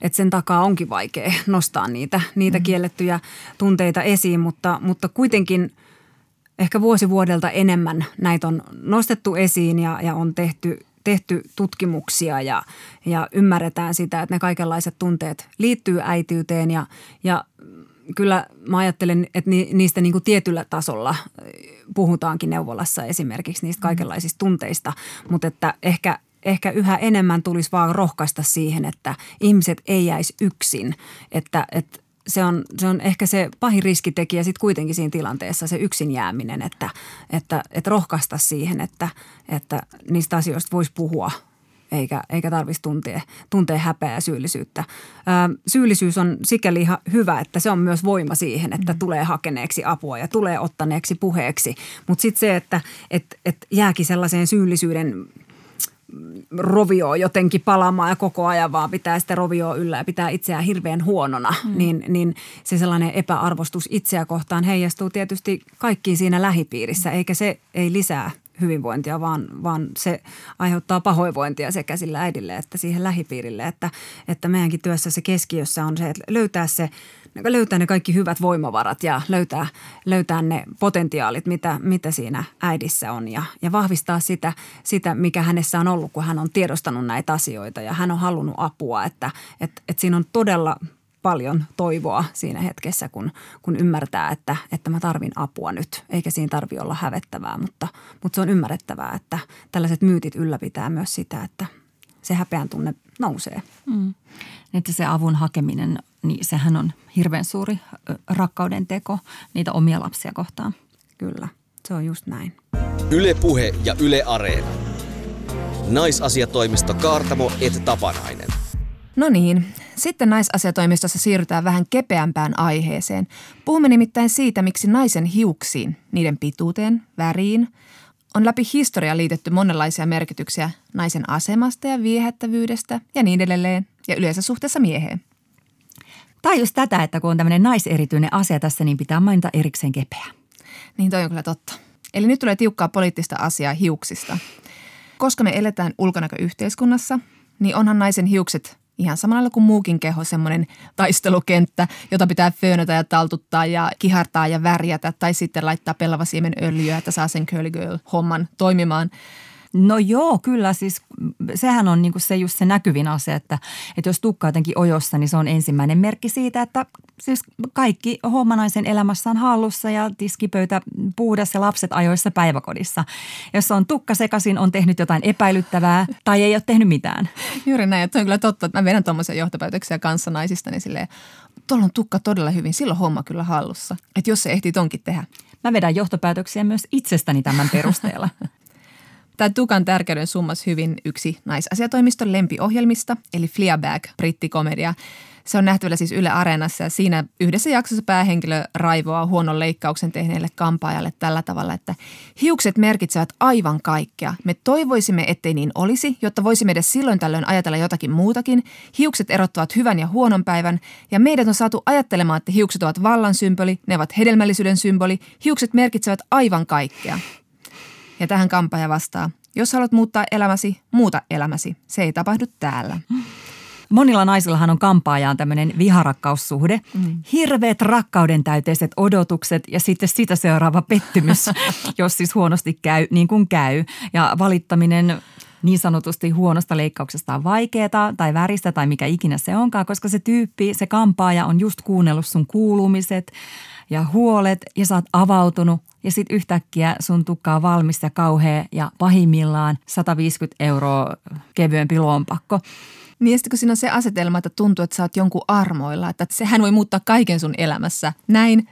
että sen takaa onkin vaikea nostaa niitä, niitä mm. kiellettyjä tunteita esiin, mutta, mutta kuitenkin ehkä vuosi vuodelta enemmän näitä on nostettu esiin ja, ja on tehty, tehty tutkimuksia ja, ja ymmärretään sitä, että ne kaikenlaiset tunteet liittyy äityyteen ja, ja kyllä mä ajattelen, että niistä niin kuin tietyllä tasolla puhutaankin neuvolassa esimerkiksi niistä kaikenlaisista tunteista, mutta että ehkä ehkä yhä enemmän tulisi vaan rohkaista siihen, että ihmiset ei jäisi yksin, että, että se on, se on ehkä se pahin riskitekijä sitten kuitenkin siinä tilanteessa, se yksin jääminen, että, että, että rohkaista siihen, että, että niistä asioista voisi puhua – eikä, eikä tarvitsisi tuntea, tuntea häpeää ja syyllisyyttä. Ö, syyllisyys on sikäli ihan hyvä, että se on myös voima siihen, että mm. tulee hakeneeksi apua ja tulee ottaneeksi puheeksi. Mutta sitten se, että et, et jääkin sellaiseen syyllisyyden rovio jotenkin palaamaan ja koko ajan vaan pitää sitä rovioa yllä ja pitää itseään hirveän huonona, mm. niin, niin se sellainen epäarvostus itseä kohtaan heijastuu tietysti kaikkiin siinä lähipiirissä, eikä se ei lisää hyvinvointia, vaan, vaan se aiheuttaa pahoinvointia sekä sillä äidille että siihen lähipiirille. Että, että meidänkin työssä se keskiössä on se, että löytää se löytää ne kaikki hyvät voimavarat ja löytää, löytää ne potentiaalit, mitä, mitä siinä äidissä on ja, ja vahvistaa sitä, sitä, mikä hänessä on ollut, kun hän on tiedostanut näitä asioita ja hän on halunnut apua, että, että, että siinä on todella paljon toivoa siinä hetkessä, kun, kun ymmärtää, että, että mä tarvin apua nyt. Eikä siinä tarvi olla hävettävää, mutta, mutta se on ymmärrettävää, että tällaiset myytit ylläpitää myös sitä, että se häpeän tunne nousee. Mm. Että se avun hakeminen, niin sehän on hirveän suuri rakkauden teko niitä omia lapsia kohtaan. Kyllä, se on just näin. Yle Puhe ja Yle Areena. Naisasiatoimisto Kaartamo et Tapanainen. No niin, sitten naisasiatoimistossa siirrytään vähän kepeämpään aiheeseen. Puhumme nimittäin siitä, miksi naisen hiuksiin, niiden pituuteen, väriin, on läpi historia liitetty monenlaisia merkityksiä naisen asemasta ja viehättävyydestä ja niin edelleen, ja yleensä suhteessa mieheen. Tai just tätä, että kun on tämmöinen naiserityinen asia tässä, niin pitää mainita erikseen kepeä. Niin toi on kyllä totta. Eli nyt tulee tiukkaa poliittista asiaa hiuksista. Koska me eletään ulkonäköyhteiskunnassa, niin onhan naisen hiukset ihan samalla kuin muukin keho semmoinen taistelukenttä, jota pitää föönätä ja taltuttaa ja kihartaa ja värjätä tai sitten laittaa pellavasiemen öljyä, että saa sen curly girl homman toimimaan. No joo, kyllä siis sehän on niinku se just se näkyvin asia, että, että jos tukka jotenkin ojossa, niin se on ensimmäinen merkki siitä, että siis kaikki hommanaisen elämässä on hallussa ja tiskipöytä puhdas ja lapset ajoissa päiväkodissa. Jos on tukka sekaisin, on tehnyt jotain epäilyttävää tai ei ole tehnyt mitään. Juuri näin, että on kyllä totta, että mä vedän tuommoisia johtopäätöksiä kanssa naisista, niin silleen, tuolla on tukka todella hyvin, silloin homma kyllä hallussa. Että jos se ehtii tonkin tehdä. Mä vedän johtopäätöksiä myös itsestäni tämän perusteella. Tämä Tukan tärkeyden summas hyvin yksi naisasiatoimiston lempiohjelmista, eli Fleabag, brittikomedia. Se on nähtävillä siis Yle Areenassa ja siinä yhdessä jaksossa päähenkilö raivoaa huonon leikkauksen tehneelle kampaajalle tällä tavalla, että hiukset merkitsevät aivan kaikkea. Me toivoisimme, ettei niin olisi, jotta voisimme edes silloin tällöin ajatella jotakin muutakin. Hiukset erottavat hyvän ja huonon päivän ja meidät on saatu ajattelemaan, että hiukset ovat vallan symboli, ne ovat hedelmällisyyden symboli. Hiukset merkitsevät aivan kaikkea. Ja tähän kampaaja vastaa, jos haluat muuttaa elämäsi, muuta elämäsi. Se ei tapahdu täällä. Monilla naisillahan on kampaajaan tämmöinen viharakkaussuhde. Mm. Hirveät rakkauden täyteiset odotukset ja sitten sitä seuraava pettymys, jos siis huonosti käy niin kuin käy. Ja valittaminen niin sanotusti huonosta leikkauksesta on vaikeaa tai väristä tai mikä ikinä se onkaan, koska se tyyppi, se kampaaja on just kuunnellut sun kuulumiset ja huolet ja sä oot avautunut ja sitten yhtäkkiä sun tukka on valmis ja kauhea ja pahimmillaan 150 euroa kevyempi lompakko. Niin ja sitten kun siinä on se asetelma, että tuntuu, että sä oot jonkun armoilla, että sehän voi muuttaa kaiken sun elämässä näin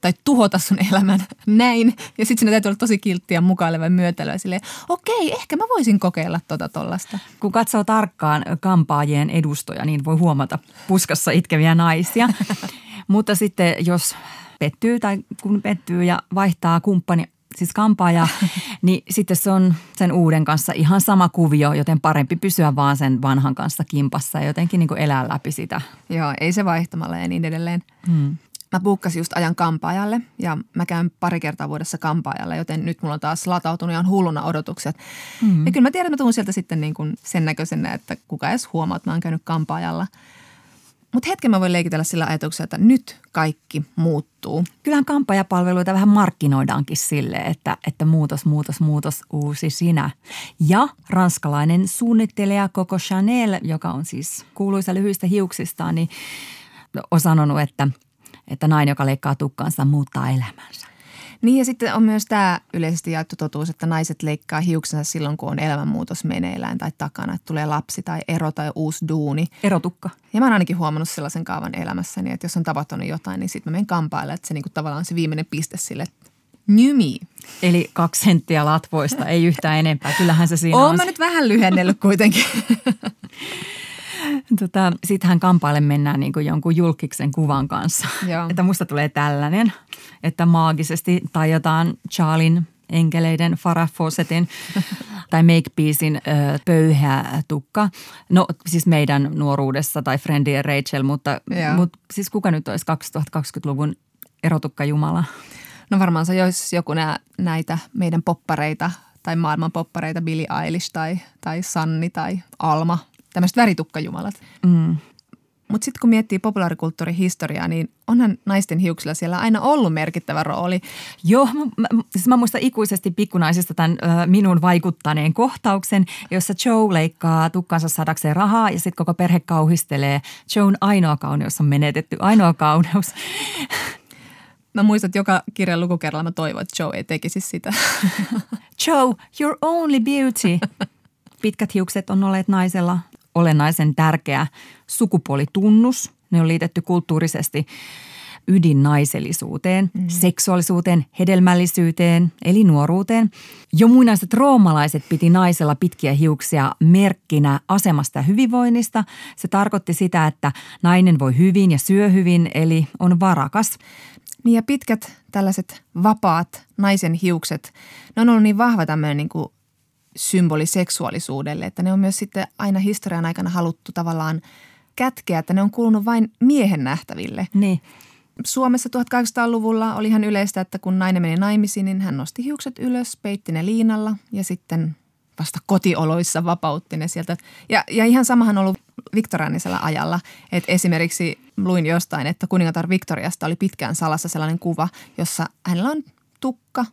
tai tuhota sun elämän näin. Ja sitten siinä täytyy olla tosi kilttiä mukaileva ja myötäilyä silleen, okei, ehkä mä voisin kokeilla tota tollasta. Kun katsoo tarkkaan kampaajien edustoja, niin voi huomata puskassa itkeviä naisia. Mutta sitten jos pettyy tai kun pettyy ja vaihtaa kumppani, siis kampaaja, niin sitten se on sen uuden kanssa ihan sama kuvio, joten parempi pysyä vaan sen vanhan kanssa kimpassa ja jotenkin niin kuin elää läpi sitä. Joo, ei se vaihtamalla ja niin edelleen. Hmm. Mä buukkasin just ajan kampaajalle ja mä käyn pari kertaa vuodessa kampaajalle, joten nyt mulla on taas latautunut ihan hulluna odotukset. Mm. Ja kyllä mä tiedän, että mä tuun sieltä sitten niin kuin sen näköisenä, että kuka edes huomaa, että mä oon käynyt kampaajalla – mutta hetken mä voin leikitellä sillä ajatuksella, että nyt kaikki muuttuu. Kyllähän kampajapalveluita vähän markkinoidaankin sille, että, että muutos, muutos, muutos, uusi sinä. Ja ranskalainen suunnittelija Coco Chanel, joka on siis kuuluisa lyhyistä hiuksistaan, niin on sanonut, että, että nainen, joka leikkaa tukkaansa, muuttaa elämänsä. Niin ja sitten on myös tämä yleisesti jaettu totuus, että naiset leikkaa hiuksensa silloin, kun on elämänmuutos meneillään tai takana, että tulee lapsi tai ero tai uusi duuni. Erotukka. Ja mä oon ainakin huomannut sellaisen kaavan elämässäni, että jos on tapahtunut jotain, niin sitten mä menen kampaille, että se niinku tavallaan on se viimeinen piste sille, me. Eli kaksi senttiä latvoista, ei yhtään enempää. Kyllähän se siinä on. Oon mä nyt vähän lyhennellyt kuitenkin. Tota, Sittenhän kampaille mennään niin kuin jonkun julkiksen kuvan kanssa. Joo. Että musta tulee tällainen, että maagisesti tajotaan Charlin enkeleiden Farah Fawcettin tai Makepeacein pöyhä tukka. No siis meidän nuoruudessa tai Friendly ja Rachel, mutta, Joo. mutta siis kuka nyt olisi 2020-luvun erotukka Jumala? No varmaan se jos joku nää, näitä meidän poppareita tai maailman poppareita, Billie Eilish tai, tai Sanni tai Alma, tämmöiset väritukkajumalat. Mm. Mutta sitten kun miettii populaarikulttuurin historiaa, niin onhan naisten hiuksilla siellä aina ollut merkittävä rooli. Joo, mä, siis mä muistan ikuisesti pikkunaisista tämän ö, minun vaikuttaneen kohtauksen, jossa Joe leikkaa tukkansa sadakseen rahaa ja sitten koko perhe kauhistelee. Joan ainoa kauneus on menetetty, ainoa kauneus. Mä muistan, että joka kirjan lukukerralla mä toivon, että Joe ei tekisi sitä. Joe, your only beauty. Pitkät hiukset on olleet naisella olennaisen tärkeä sukupuolitunnus. Ne on liitetty kulttuurisesti ydinnaisellisuuteen, mm. seksuaalisuuteen, hedelmällisyyteen eli nuoruuteen. Jo muinaiset roomalaiset piti naisella pitkiä hiuksia merkkinä asemasta ja hyvinvoinnista. Se tarkoitti sitä, että nainen voi hyvin ja syö hyvin, eli on varakas. Niin ja pitkät tällaiset vapaat naisen hiukset, ne on ollut niin vahva tämmöinen niin kuin symboli seksuaalisuudelle, että ne on myös sitten aina historian aikana haluttu tavallaan kätkeä, että ne on kuulunut vain miehen nähtäville. Niin. Suomessa 1800-luvulla oli ihan yleistä, että kun nainen meni naimisiin, niin hän nosti hiukset ylös, peitti ne liinalla ja sitten vasta kotioloissa vapautti ne sieltä. Ja, ja ihan samahan on ollut viktoriaanisella ajalla, että esimerkiksi luin jostain, että kuningatar Victoriasta oli pitkään salassa sellainen kuva, jossa hänellä on tukka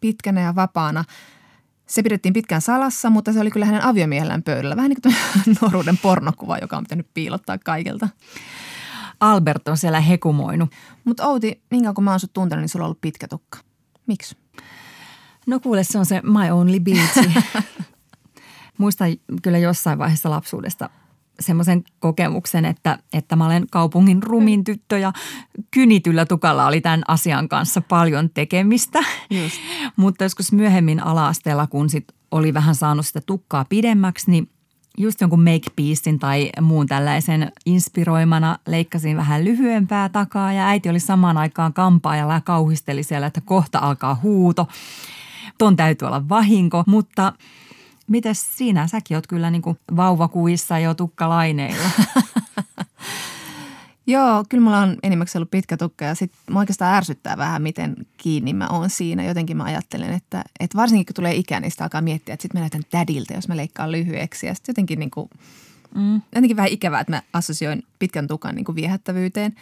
pitkänä ja vapaana. Se pidettiin pitkään salassa, mutta se oli kyllä hänen aviomiehellään pöydällä. Vähän niin kuin nuoruuden pornokuva, joka on pitänyt piilottaa kaikilta. Albert on siellä hekumoinut. Mutta Outi, niin kauan kun mä oon sut tuntenut, niin sulla on ollut pitkä tukka. Miksi? No kuule, se on se my only beauty. Muistan kyllä jossain vaiheessa lapsuudesta semmoisen kokemuksen, että, että mä olen kaupungin rumin tyttö ja kynityllä tukalla oli tämän asian kanssa paljon tekemistä. Just. Mutta joskus myöhemmin ala-asteella, kun sit oli vähän saanut sitä tukkaa pidemmäksi, niin just jonkun Makepeacin tai muun tällaisen inspiroimana leikkasin vähän lyhyempää takaa ja äiti oli samaan aikaan kampaajalla ja kauhisteli siellä, että kohta alkaa huuto. Ton täytyy olla vahinko, mutta mites siinä? Säkin oot kyllä niinku vauvakuissa jo tukkalaineilla. Joo, kyllä mulla on enimmäkseen ollut pitkä tukka ja sitten mua oikeastaan ärsyttää vähän, miten kiinni mä oon siinä. Jotenkin mä ajattelen, että, että varsinkin kun tulee ikä, niin sitä alkaa miettiä, että sitten mä näytän tädiltä, jos mä leikkaan lyhyeksi. Ja sitten jotenkin, niin kuin, mm. jotenkin vähän ikävää, että mä assosioin pitkän tukan niin kuin viehättävyyteen.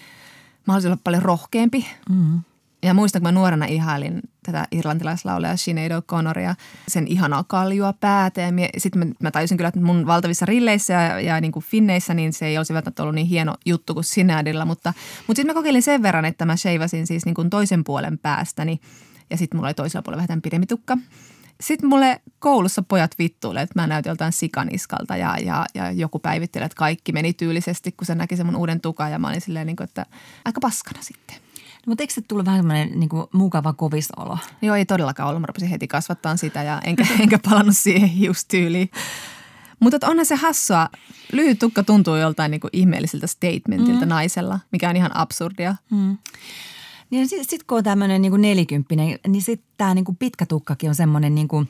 Mä haluaisin olla paljon rohkeampi. Mm. Ja muistan, kun mä nuorena ihailin tätä irlantilaislaulajaa Sinead O'Connoria, sen ihanaa kaljua päätä. Ja sitten mä, mä tajusin kyllä, että mun valtavissa rilleissä ja, ja niin kuin finneissä, niin se ei olisi välttämättä ollut niin hieno juttu kuin Sineadilla. Mutta, mutta sitten mä kokeilin sen verran, että mä sheivasin siis niin kuin toisen puolen päästäni. Ja sitten mulla oli toisella puolella vähän pidempi tukka. Sitten mulle koulussa pojat vittuilee, että mä näytin joltain sikaniskalta ja, ja, ja joku päivitteli, että kaikki meni tyylisesti, kun se näki sen mun uuden tukan ja mä olin silleen, niin kuin, että aika paskana sitten. No, mutta eikö se tullut vähän semmoinen niin mukava kovisolo? Joo, ei todellakaan ollut. Mä rupesin heti kasvattaa sitä ja enkä, enkä palannut siihen hiustyyliin. Mutta onhan se hassua. Lyhyt tukka tuntuu joltain niin kuin ihmeelliseltä statementiltä mm. naisella, mikä on ihan absurdia. Mm. Niin sitten sit kun on tämmöinen niin nelikymppinen, niin sitten tämä niin pitkä tukkakin on semmoinen niin kuin,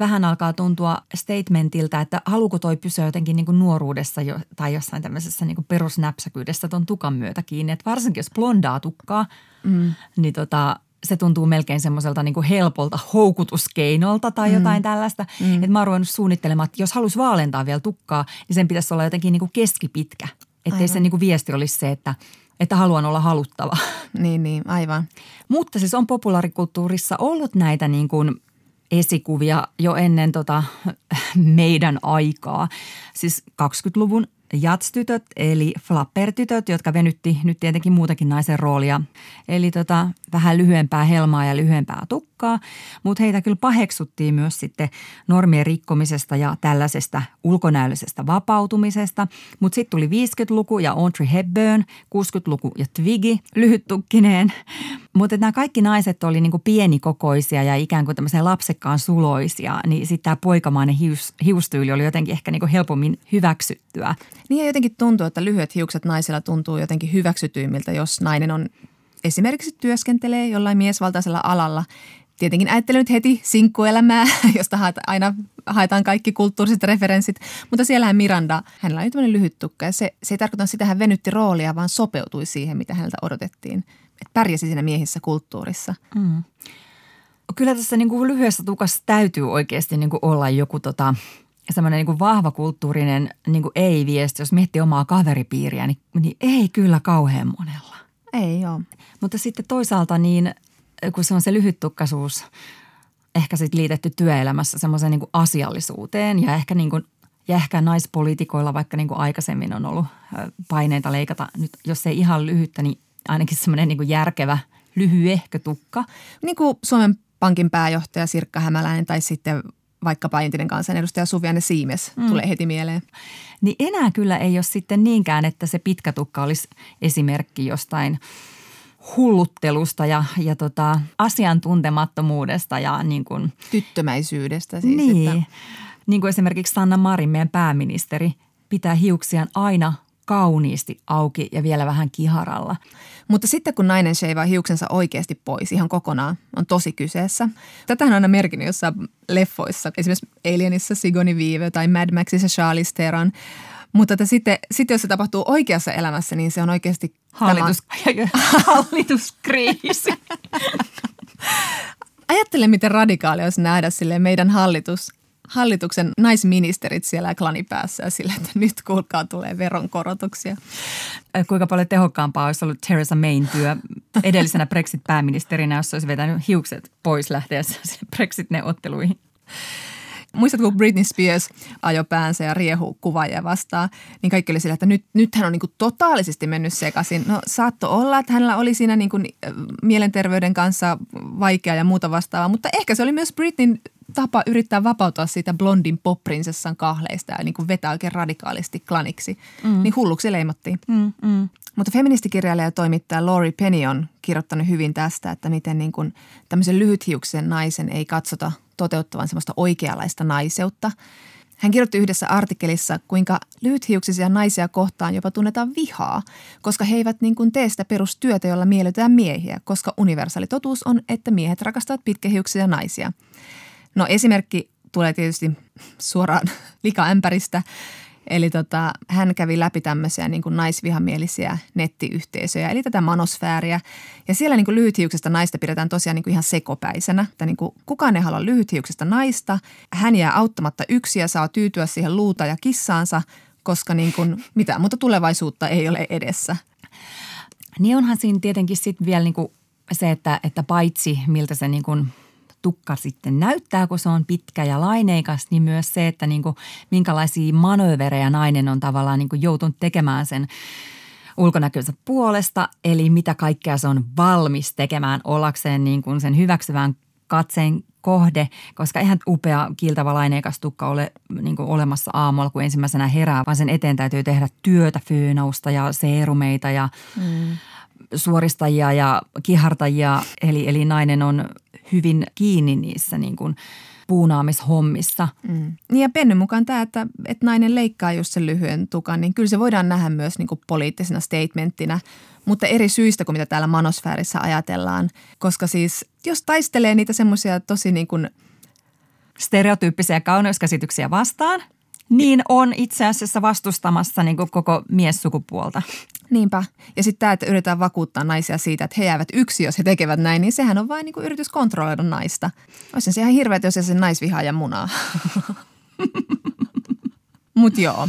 vähän alkaa tuntua statementiltä, että haluuko toi pysyä jotenkin niin kuin nuoruudessa jo, tai jossain tämmöisessä niin kuin perusnäpsäkyydessä ton tukan myötä kiinni. Että varsinkin jos blondaa tukkaa, mm. niin tota, se tuntuu melkein semmoiselta niin helpolta houkutuskeinolta tai jotain mm. tällaista. Mm. Että mä oon ruvennut suunnittelemaan, että jos haluaisi vaalentaa vielä tukkaa, niin sen pitäisi olla jotenkin niin kuin keskipitkä. Että se niin kuin viesti olisi se, että että haluan olla haluttava. Niin, niin, aivan. Mutta siis on populaarikulttuurissa ollut näitä niin kuin esikuvia jo ennen tota meidän aikaa. Siis 20-luvun jatstytöt eli flappertytöt, jotka venytti nyt tietenkin muutakin naisen roolia. Eli tota, vähän lyhyempää helmaa ja lyhyempää tukkaa, mutta heitä kyllä paheksuttiin myös sitten normien rikkomisesta ja tällaisesta ulkonäöllisestä vapautumisesta. Mutta sitten tuli 50-luku ja Audrey Hepburn, 60-luku ja Twiggy lyhyttukkineen. Mutta nämä kaikki naiset oli niinku pienikokoisia ja ikään kuin tämmöisiä lapsekkaan suloisia, niin sitten tämä poikamainen hius, hiustyyli oli jotenkin ehkä niinku helpommin hyväksyttyä. Niin ja jotenkin tuntuu, että lyhyet hiukset naisilla tuntuu jotenkin hyväksytyimmiltä, jos nainen on esimerkiksi työskentelee jollain miesvaltaisella alalla. Tietenkin ajattelen nyt heti sinkkuelämää, josta aina haetaan kaikki kulttuuriset referenssit. Mutta siellähän Miranda, hänellä oli tämmöinen lyhyt tukka ja se, se ei tarkoita sitä, että hän venytti roolia, vaan sopeutui siihen, mitä häneltä odotettiin. Että pärjäsi siinä miehissä kulttuurissa. Mm. Kyllä tässä niin kuin lyhyessä tukassa täytyy oikeasti niin kuin olla joku tota, semmoinen niin kuin vahva kulttuurinen niin kuin ei-viesti. Jos miettii omaa kaveripiiriä, niin, niin ei kyllä kauhean monella. Ei joo. Mutta sitten toisaalta niin, kun se on se lyhyttukkaisuus ehkä sitten liitetty työelämässä semmoiseen niin asiallisuuteen ja ehkä niin kuin, ja ehkä naispoliitikoilla vaikka niin kuin aikaisemmin on ollut paineita leikata nyt, jos ei ihan lyhyttä, niin ainakin semmoinen niin järkevä lyhyehkö tukka. Niin kuin Suomen Pankin pääjohtaja Sirkka Hämäläinen tai sitten vaikkapa entinen kansanedustaja Suvianne Siimes mm. tulee heti mieleen. Niin enää kyllä ei ole sitten niinkään, että se pitkä tukka olisi esimerkki jostain hulluttelusta ja, ja tota, asiantuntemattomuudesta ja niin kuin, Tyttömäisyydestä siis. Niin, että... niin kuin esimerkiksi Sanna Marin, meidän pääministeri, pitää hiuksiaan aina kauniisti auki ja vielä vähän kiharalla. Mutta sitten kun nainen sheivaa hiuksensa oikeasti pois ihan kokonaan, on tosi kyseessä. Tätä on aina merkinnyt jossain leffoissa, esimerkiksi Alienissa Sigourney Weaver tai Mad Maxissa Charlize Theron. Mutta että sitten, sitten jos se tapahtuu oikeassa elämässä, niin se on oikeasti Hallitus, hallituskriisi. Ajattele, miten radikaali olisi nähdä sille meidän hallitus hallituksen naisministerit siellä klanipäässä ja sillä, että nyt kuulkaa tulee veronkorotuksia. Kuinka paljon tehokkaampaa olisi ollut Theresa Mayn työ edellisenä Brexit-pääministerinä, jos olisi vetänyt hiukset pois lähteessä Brexit-neuvotteluihin. Muistatko, kun Britney Spears ajoi päänsä ja riehu kuvaajia vastaan, niin kaikki oli sillä, että nyt, nyt hän on niin kuin totaalisesti mennyt sekaisin. No saatto olla, että hänellä oli siinä niin kuin mielenterveyden kanssa vaikea ja muuta vastaavaa, mutta ehkä se oli myös Britneyn tapa yrittää vapautua siitä blondin popprinsessan kahleista ja niin kuin vetää oikein radikaalisti klaniksi. Mm. Niin hulluksi leimattiin. Mm, mm. Mutta feministikirjailija ja toimittaja Lori Penny on kirjoittanut hyvin tästä, että miten niin kuin tämmöisen lyhythiuksen naisen ei katsota toteuttavan semmoista oikeanlaista naiseutta. Hän kirjoitti yhdessä artikkelissa, kuinka lyhythiuksisia naisia kohtaan jopa tunnetaan vihaa, koska he eivät niin kuin tee sitä perustyötä, jolla miellytään miehiä, koska universaali totuus on, että miehet rakastavat pitkähiuksisia naisia. No esimerkki tulee tietysti suoraan likaämpäristä. Eli tota, hän kävi läpi tämmöisiä niin kuin naisvihamielisiä nettiyhteisöjä, eli tätä manosfääriä. Ja siellä niin kuin lyhythiuksesta naista pidetään tosiaan niin kuin ihan sekopäisenä. Että niin kuin kukaan ei halua lyhythiuksesta naista. Hän jää auttamatta yksi ja saa tyytyä siihen luuta ja kissaansa, koska niin kuin mitään muuta tulevaisuutta ei ole edessä. Niin onhan siinä tietenkin sitten vielä niin kuin se, että, että paitsi miltä se niin kuin – tukka sitten näyttää, kun se on pitkä ja laineikas, niin myös se, että niin kuin, minkälaisia manööverejä nainen on tavallaan niin kuin joutunut tekemään sen ulkonäkönsä puolesta, eli mitä kaikkea se on valmis tekemään ollakseen niin kuin sen hyväksyvän katseen kohde, koska eihän upea kiiltävä laineikas tukka ole niin kuin olemassa aamulla, kun ensimmäisenä herää, vaan sen eteen täytyy tehdä työtä, föönausta ja seerumeita ja mm. suoristajia ja kihartajia. Eli, eli nainen on hyvin kiinni niissä niin kuin puunaamishommissa. Mm. Niin ja Penny mukaan tämä, että, että nainen leikkaa just sen lyhyen tukan, niin kyllä se voidaan nähdä myös niin kuin poliittisena statementtina, mutta eri syistä kuin mitä täällä manosfäärissä ajatellaan. Koska siis jos taistelee niitä semmoisia tosi niin kuin stereotyyppisiä kauneuskäsityksiä vastaan, niin on itse asiassa vastustamassa niin kuin koko miessukupuolta. Niinpä. Ja sitten tämä, että yritetään vakuuttaa naisia siitä, että he jäävät yksi, jos he tekevät näin, niin sehän on vain niin kuin yritys kontrolloida naista. Olisi se ihan hirveä, jos se sen ja munaa. Mutta joo.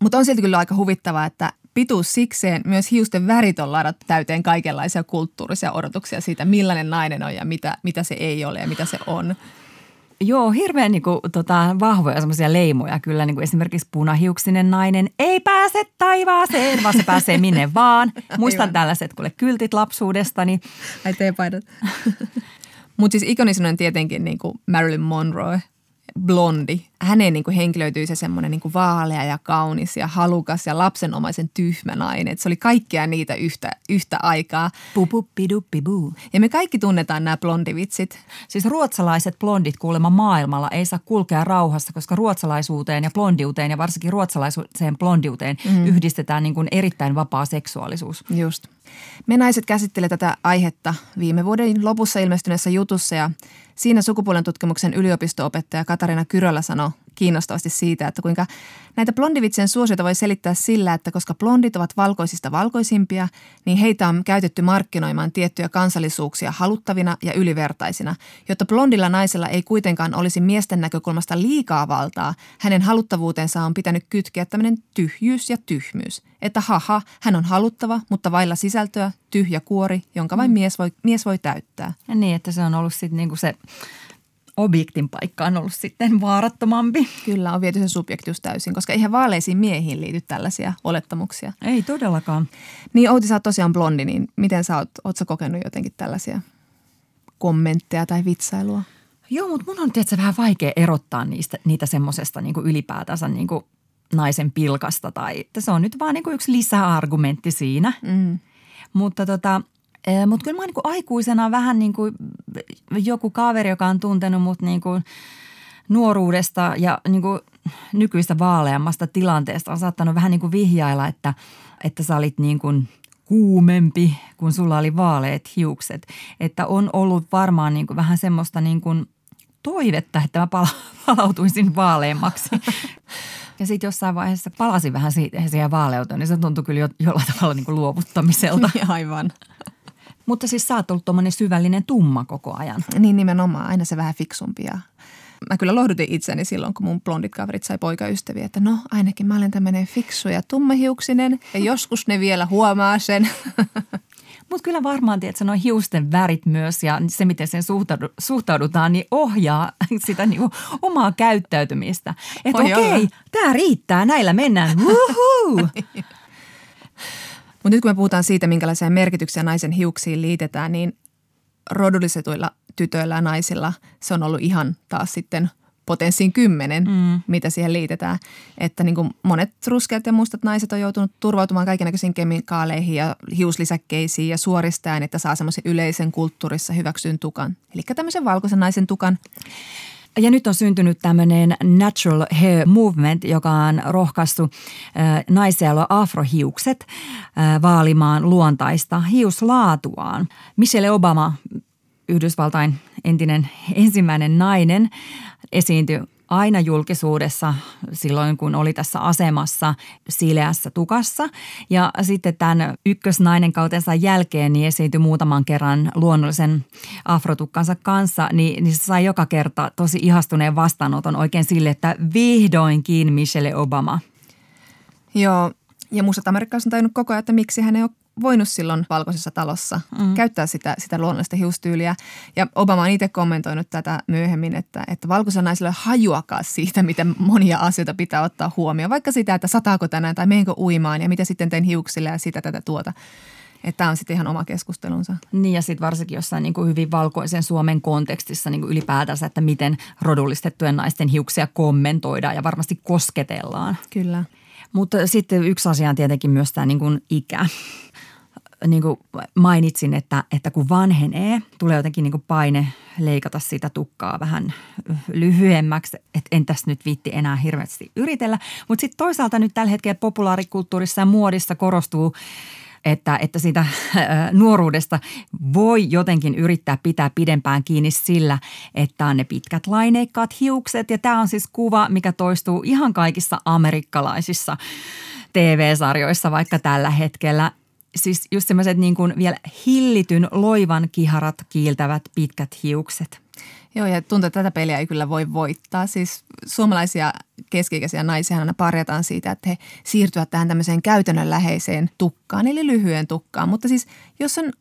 Mutta on silti kyllä aika huvittavaa, että pituus sikseen myös hiusten värit on ladattu täyteen kaikenlaisia kulttuurisia odotuksia siitä, millainen nainen on ja mitä, mitä se ei ole ja mitä se on. Joo, hirveän niin kuin, tota, vahvoja semmoisia leimoja kyllä. Niin kuin esimerkiksi punahiuksinen nainen ei pääse taivaaseen, vaan se pääsee minne vaan. Muistan tällaiset kuule kyltit lapsuudestani. Ai teepaidat. Mutta siis ikonisin on tietenkin niin kuin Marilyn Monroe – blondi. Hänen niin kuin henkilöityi se semmoinen niin vaalea ja kaunis ja halukas ja lapsenomaisen tyhmä nainen. Et se oli kaikkea niitä yhtä, yhtä aikaa. Pupuppiduppibuu. Ja me kaikki tunnetaan nämä blondivitsit. Siis ruotsalaiset blondit kuulemma maailmalla ei saa kulkea rauhassa, koska ruotsalaisuuteen ja blondiuteen ja varsinkin ruotsalaiseen blondiuteen mm. yhdistetään niin kuin erittäin vapaa seksuaalisuus. Just. Me naiset käsittelemme tätä aihetta viime vuoden lopussa ilmestyneessä jutussa ja siinä sukupuolen tutkimuksen yliopistoopettaja Katarina Kyrölä sanoi kiinnostavasti siitä, että kuinka näitä blondivitsien suosiota voi selittää sillä, että koska blondit ovat valkoisista valkoisimpia, niin heitä on käytetty markkinoimaan tiettyjä kansallisuuksia haluttavina ja ylivertaisina, jotta blondilla naisella ei kuitenkaan olisi miesten näkökulmasta liikaa valtaa. Hänen haluttavuutensa on pitänyt kytkeä tämmöinen tyhjyys ja tyhmyys. Että haha, hän on haluttava, mutta vailla sisältöä, tyhjä kuori, jonka vain mm. mies, voi, mies voi täyttää. Ja niin, että se on ollut sitten niinku se objektin paikka on ollut sitten vaarattomampi. Kyllä, on viety se subjektius täysin, koska eihän vaaleisiin miehiin liity tällaisia olettamuksia. Ei todellakaan. Niin Outi, sä oot tosiaan blondi, niin miten sä oot, oot sä kokenut jotenkin tällaisia kommentteja tai vitsailua? Joo, mutta mun on tietysti vähän vaikea erottaa niistä, niitä semmoisesta niin ylipäätänsä niin kuin naisen pilkasta tai että se on nyt vaan niin kuin yksi lisäargumentti siinä. Mm. Mutta tota, mutta kyllä mä niin kuin aikuisena vähän niin kuin joku kaveri, joka on tuntenut mut niin kuin nuoruudesta ja niin kuin nykyistä vaaleammasta tilanteesta on saattanut vähän niin kuin vihjailla, että, että sä olit niin kuin kuumempi, kun sulla oli vaaleet hiukset. Että on ollut varmaan niin kuin vähän semmoista niin kuin toivetta, että mä palautuisin vaaleammaksi. Ja sitten jossain vaiheessa palasin vähän siihen vaaleuteen, niin se tuntui kyllä jo, jollain tavalla niin kuin luovuttamiselta. Aivan. Mutta siis sä oot ollut tuommoinen syvällinen tumma koko ajan. Niin nimenomaan, aina se vähän fiksumpia. Mä kyllä lohdutin itseni silloin, kun mun blondit kaverit sai poikaystäviä, että no ainakin mä olen tämmöinen fiksu ja tummahiuksinen ja joskus ne vielä huomaa sen. Mutta kyllä varmaan, että noin hiusten värit myös ja se, miten sen suhtaudutaan, niin ohjaa sitä niinku omaa käyttäytymistä. Että okei, okay, tämä riittää, näillä mennään. Mutta nyt kun me puhutaan siitä, minkälaisia merkityksiä naisen hiuksiin liitetään, niin rodullisetuilla tytöillä ja naisilla se on ollut ihan taas sitten potenssiin kymmenen, mm. mitä siihen liitetään. Että niin kuin monet ruskeat ja mustat naiset on joutunut turvautumaan kaikenlaisiin kemikaaleihin ja hiuslisäkkeisiin ja suoristajan, että saa semmoisen yleisen kulttuurissa hyväksyn tukan. Eli tämmöisen valkoisen naisen tukan. Ja nyt on syntynyt tämmöinen Natural Hair Movement, joka on rohkaistu äh, naisia, joilla on afrohiukset, äh, vaalimaan luontaista hiuslaatuaan. Michelle Obama, Yhdysvaltain entinen ensimmäinen nainen, esiintyi aina julkisuudessa silloin, kun oli tässä asemassa sileässä tukassa. Ja sitten tämän ykkösnainen kautensa jälkeen niin esiintyi muutaman kerran luonnollisen afrotukkansa kanssa, niin, niin se sai joka kerta tosi ihastuneen vastaanoton oikein sille, että vihdoinkin Michelle Obama. Joo, ja mustat amerikkalaiset on tajunnut koko ajan, että miksi hän ei ole voinut silloin valkoisessa talossa mm. käyttää sitä, sitä luonnollista hiustyyliä. Ja Obama on itse kommentoinut tätä myöhemmin, että, että valkoisella naisilla ei hajuakaan siitä, miten monia asioita pitää ottaa huomioon. Vaikka sitä, että sataako tänään tai meenkö uimaan ja mitä sitten teen hiuksille ja sitä tätä tuota. Että tämä on sitten ihan oma keskustelunsa. Niin ja sitten varsinkin jossain niin kuin hyvin valkoisen Suomen kontekstissa niin kuin ylipäätänsä, että miten rodullistettujen naisten hiuksia kommentoidaan ja varmasti kosketellaan. Kyllä. Mutta sitten yksi asia on tietenkin myös tämä niin kuin ikä niin kuin mainitsin, että, että kun vanhenee, tulee jotenkin niin kuin paine leikata sitä tukkaa vähän lyhyemmäksi, että en tässä nyt viitti enää hirveästi yritellä. Mutta sitten toisaalta nyt tällä hetkellä populaarikulttuurissa ja muodissa korostuu että, että siitä nuoruudesta voi jotenkin yrittää pitää pidempään kiinni sillä, että on ne pitkät laineikkaat hiukset. Ja tämä on siis kuva, mikä toistuu ihan kaikissa amerikkalaisissa TV-sarjoissa vaikka tällä hetkellä siis just semmoiset niin kuin vielä hillityn loivan kiharat kiiltävät pitkät hiukset. Joo, ja tuntuu, että tätä peliä ei kyllä voi voittaa. Siis suomalaisia keski-ikäisiä naisia aina parjataan siitä, että he siirtyvät tähän tämmöiseen käytännönläheiseen tukkaan, eli lyhyen tukkaan. Mutta siis jos on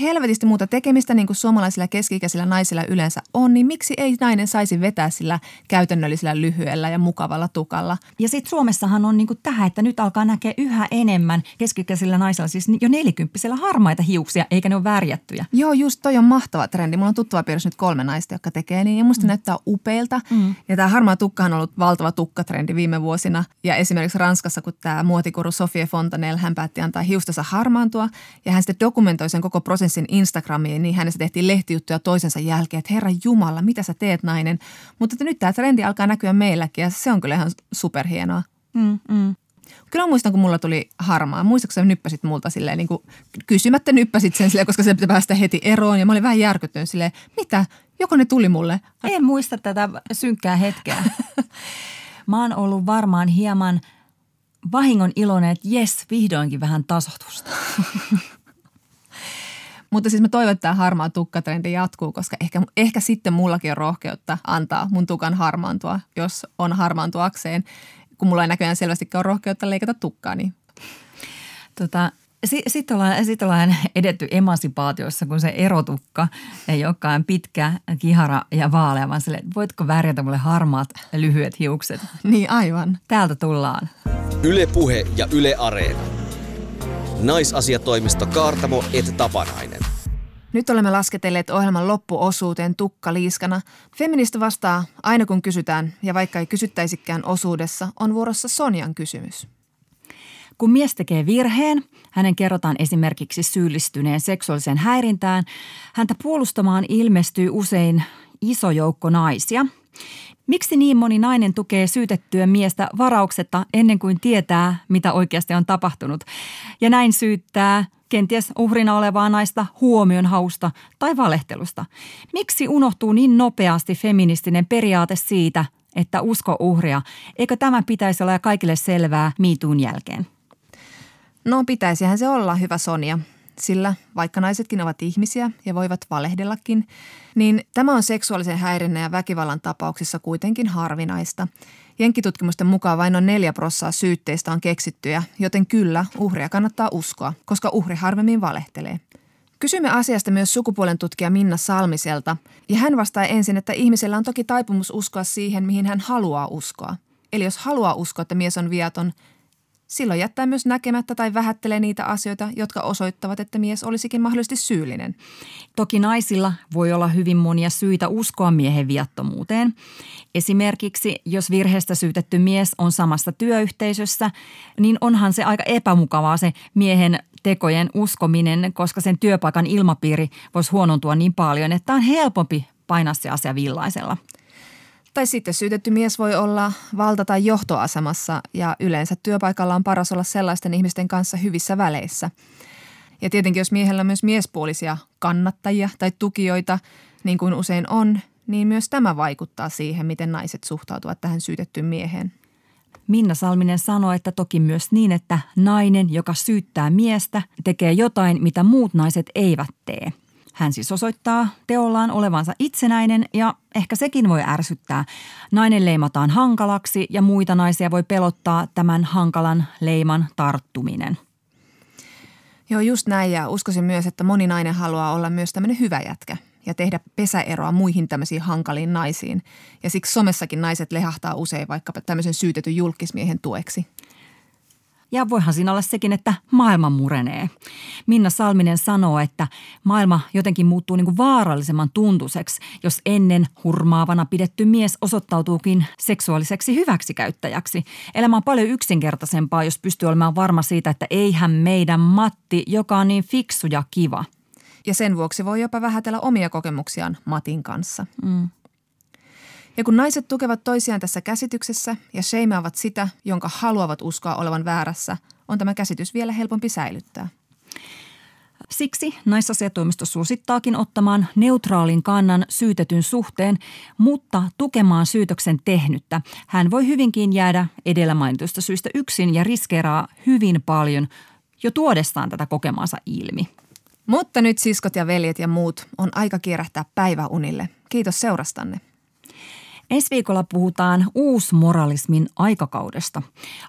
helvetisti muuta tekemistä, niin kuin suomalaisilla keski-ikäisillä naisilla yleensä on, niin miksi ei nainen saisi vetää sillä käytännöllisellä lyhyellä ja mukavalla tukalla? Ja sitten Suomessahan on niin kuin tähän, että nyt alkaa näkeä yhä enemmän keski-ikäisillä naisilla, siis jo nelikymppisillä harmaita hiuksia, eikä ne ole värjättyjä. Joo, just toi on mahtava trendi. Mulla on tuttava piirissä nyt kolme naista, jotka tekee niin, ja musta mm. näyttää upeilta. Mm. Ja tämä harmaa tukka on ollut valtava tukkatrendi viime vuosina. Ja esimerkiksi Ranskassa, kun tämä muotikuru Sofie Fontanel, hän päätti antaa hiustensa harmaantua, ja hän sitten dokumentoi sen koko prosessin prosessin Instagramiin, niin hänessä tehtiin lehtijuttuja toisensa jälkeen, että herra Jumala, mitä sä teet nainen. Mutta että nyt tämä trendi alkaa näkyä meilläkin ja se on kyllä ihan superhienoa. Mm, mm. Kyllä muistan, kun mulla tuli harmaa. Muistatko sä nyppäsit multa silleen, niin kuin kysymättä nyppäsit sen silleen, koska se pitää päästä heti eroon. Ja mä olin vähän järkyttynyt silleen, mitä? Joko ne tuli mulle? En muista tätä synkkää hetkeä. mä oon ollut varmaan hieman vahingon iloinen, että jes, vihdoinkin vähän tasotusta. Mutta siis mä toivon, että tämä harmaa tukkatrendi jatkuu, koska ehkä, ehkä sitten mullakin on rohkeutta antaa mun tukan harmaantua, jos on harmaantuakseen. Kun mulla ei näköjään selvästi ole rohkeutta leikata tukkaa, niin Tota, sitten ollaan, sit ollaan edetty emansipaatiossa, kun se erotukka ei olekaan pitkä, kihara ja vaalea, vaan sille, voitko värjätä mulle harmaat lyhyet hiukset. Niin aivan. Täältä tullaan. Yle Puhe ja Yle Areena. Naisasiatoimisto Kaartamo et Tapanainen. Nyt olemme lasketelleet ohjelman loppuosuuteen tukka liiskana. Feministi vastaa aina kun kysytään, ja vaikka ei kysyttäisikään osuudessa, on vuorossa Sonjan kysymys. Kun mies tekee virheen, hänen kerrotaan esimerkiksi syyllistyneen seksuaaliseen häirintään, häntä puolustamaan ilmestyy usein iso joukko naisia. Miksi niin moni nainen tukee syytettyä miestä varauksetta ennen kuin tietää, mitä oikeasti on tapahtunut? Ja näin syyttää kenties uhrina olevaa naista huomion hausta tai valehtelusta. Miksi unohtuu niin nopeasti feministinen periaate siitä, että usko uhria? Eikö tämä pitäisi olla kaikille selvää miituun jälkeen? No pitäisihän se olla, hyvä Sonja. Sillä vaikka naisetkin ovat ihmisiä ja voivat valehdellakin, niin tämä on seksuaalisen häirinnän ja väkivallan tapauksissa kuitenkin harvinaista. Jenkkitutkimusten mukaan vain noin neljä prossaa syytteistä on keksittyjä, joten kyllä, uhria kannattaa uskoa, koska uhri harvemmin valehtelee. Kysymme asiasta myös sukupuolen tutkija Minna Salmiselta, ja hän vastaa ensin, että ihmisellä on toki taipumus uskoa siihen, mihin hän haluaa uskoa. Eli jos haluaa uskoa, että mies on viaton, silloin jättää myös näkemättä tai vähättelee niitä asioita, jotka osoittavat, että mies olisikin mahdollisesti syyllinen. Toki naisilla voi olla hyvin monia syitä uskoa miehen viattomuuteen. Esimerkiksi jos virheestä syytetty mies on samassa työyhteisössä, niin onhan se aika epämukavaa se miehen tekojen uskominen, koska sen työpaikan ilmapiiri voisi huonontua niin paljon, että on helpompi painaa se asia villaisella – tai sitten syytetty mies voi olla valta- tai johtoasemassa ja yleensä työpaikalla on paras olla sellaisten ihmisten kanssa hyvissä väleissä. Ja tietenkin jos miehellä on myös miespuolisia kannattajia tai tukijoita, niin kuin usein on, niin myös tämä vaikuttaa siihen, miten naiset suhtautuvat tähän syytettyyn mieheen. Minna Salminen sanoi, että toki myös niin, että nainen, joka syyttää miestä, tekee jotain, mitä muut naiset eivät tee – hän siis osoittaa teollaan olevansa itsenäinen ja ehkä sekin voi ärsyttää. Nainen leimataan hankalaksi ja muita naisia voi pelottaa tämän hankalan leiman tarttuminen. Joo, just näin ja uskoisin myös, että moni nainen haluaa olla myös tämmöinen hyvä jätkä ja tehdä pesäeroa muihin tämmöisiin hankaliin naisiin. Ja siksi somessakin naiset lehahtaa usein vaikka tämmöisen syytetyn julkismiehen tueksi. Ja voihan siinä olla sekin, että maailma murenee. Minna Salminen sanoo, että maailma jotenkin muuttuu niin kuin vaarallisemman tuntuseksi, jos ennen hurmaavana pidetty mies osoittautuukin seksuaaliseksi hyväksikäyttäjäksi. Elämä on paljon yksinkertaisempaa, jos pystyy olemaan varma siitä, että eihän meidän Matti, joka on niin fiksu ja kiva. Ja sen vuoksi voi jopa vähätellä omia kokemuksiaan Matin kanssa. Mm. Ja kun naiset tukevat toisiaan tässä käsityksessä ja sheimaavat sitä, jonka haluavat uskoa olevan väärässä, on tämä käsitys vielä helpompi säilyttää. Siksi naisasiatoimisto suosittaakin ottamaan neutraalin kannan syytetyn suhteen, mutta tukemaan syytöksen tehnyttä. Hän voi hyvinkin jäädä edellä mainitusta syystä yksin ja riskeeraa hyvin paljon jo tuodestaan tätä kokemansa ilmi. Mutta nyt siskot ja veljet ja muut on aika kierrähtää päiväunille. Kiitos seurastanne. Ensi viikolla puhutaan uusmoralismin aikakaudesta.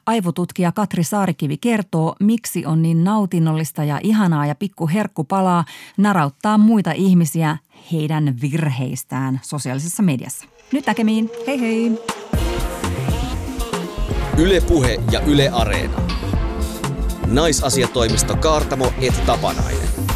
Aivotutkija Katri Saarikivi kertoo, miksi on niin nautinnollista ja ihanaa ja pikku herkku palaa narauttaa muita ihmisiä heidän virheistään sosiaalisessa mediassa. Nyt näkemiin. Hei hei! Ylepuhe ja Yle Areena. Naisasiatoimisto Kaartamo et Tapanainen.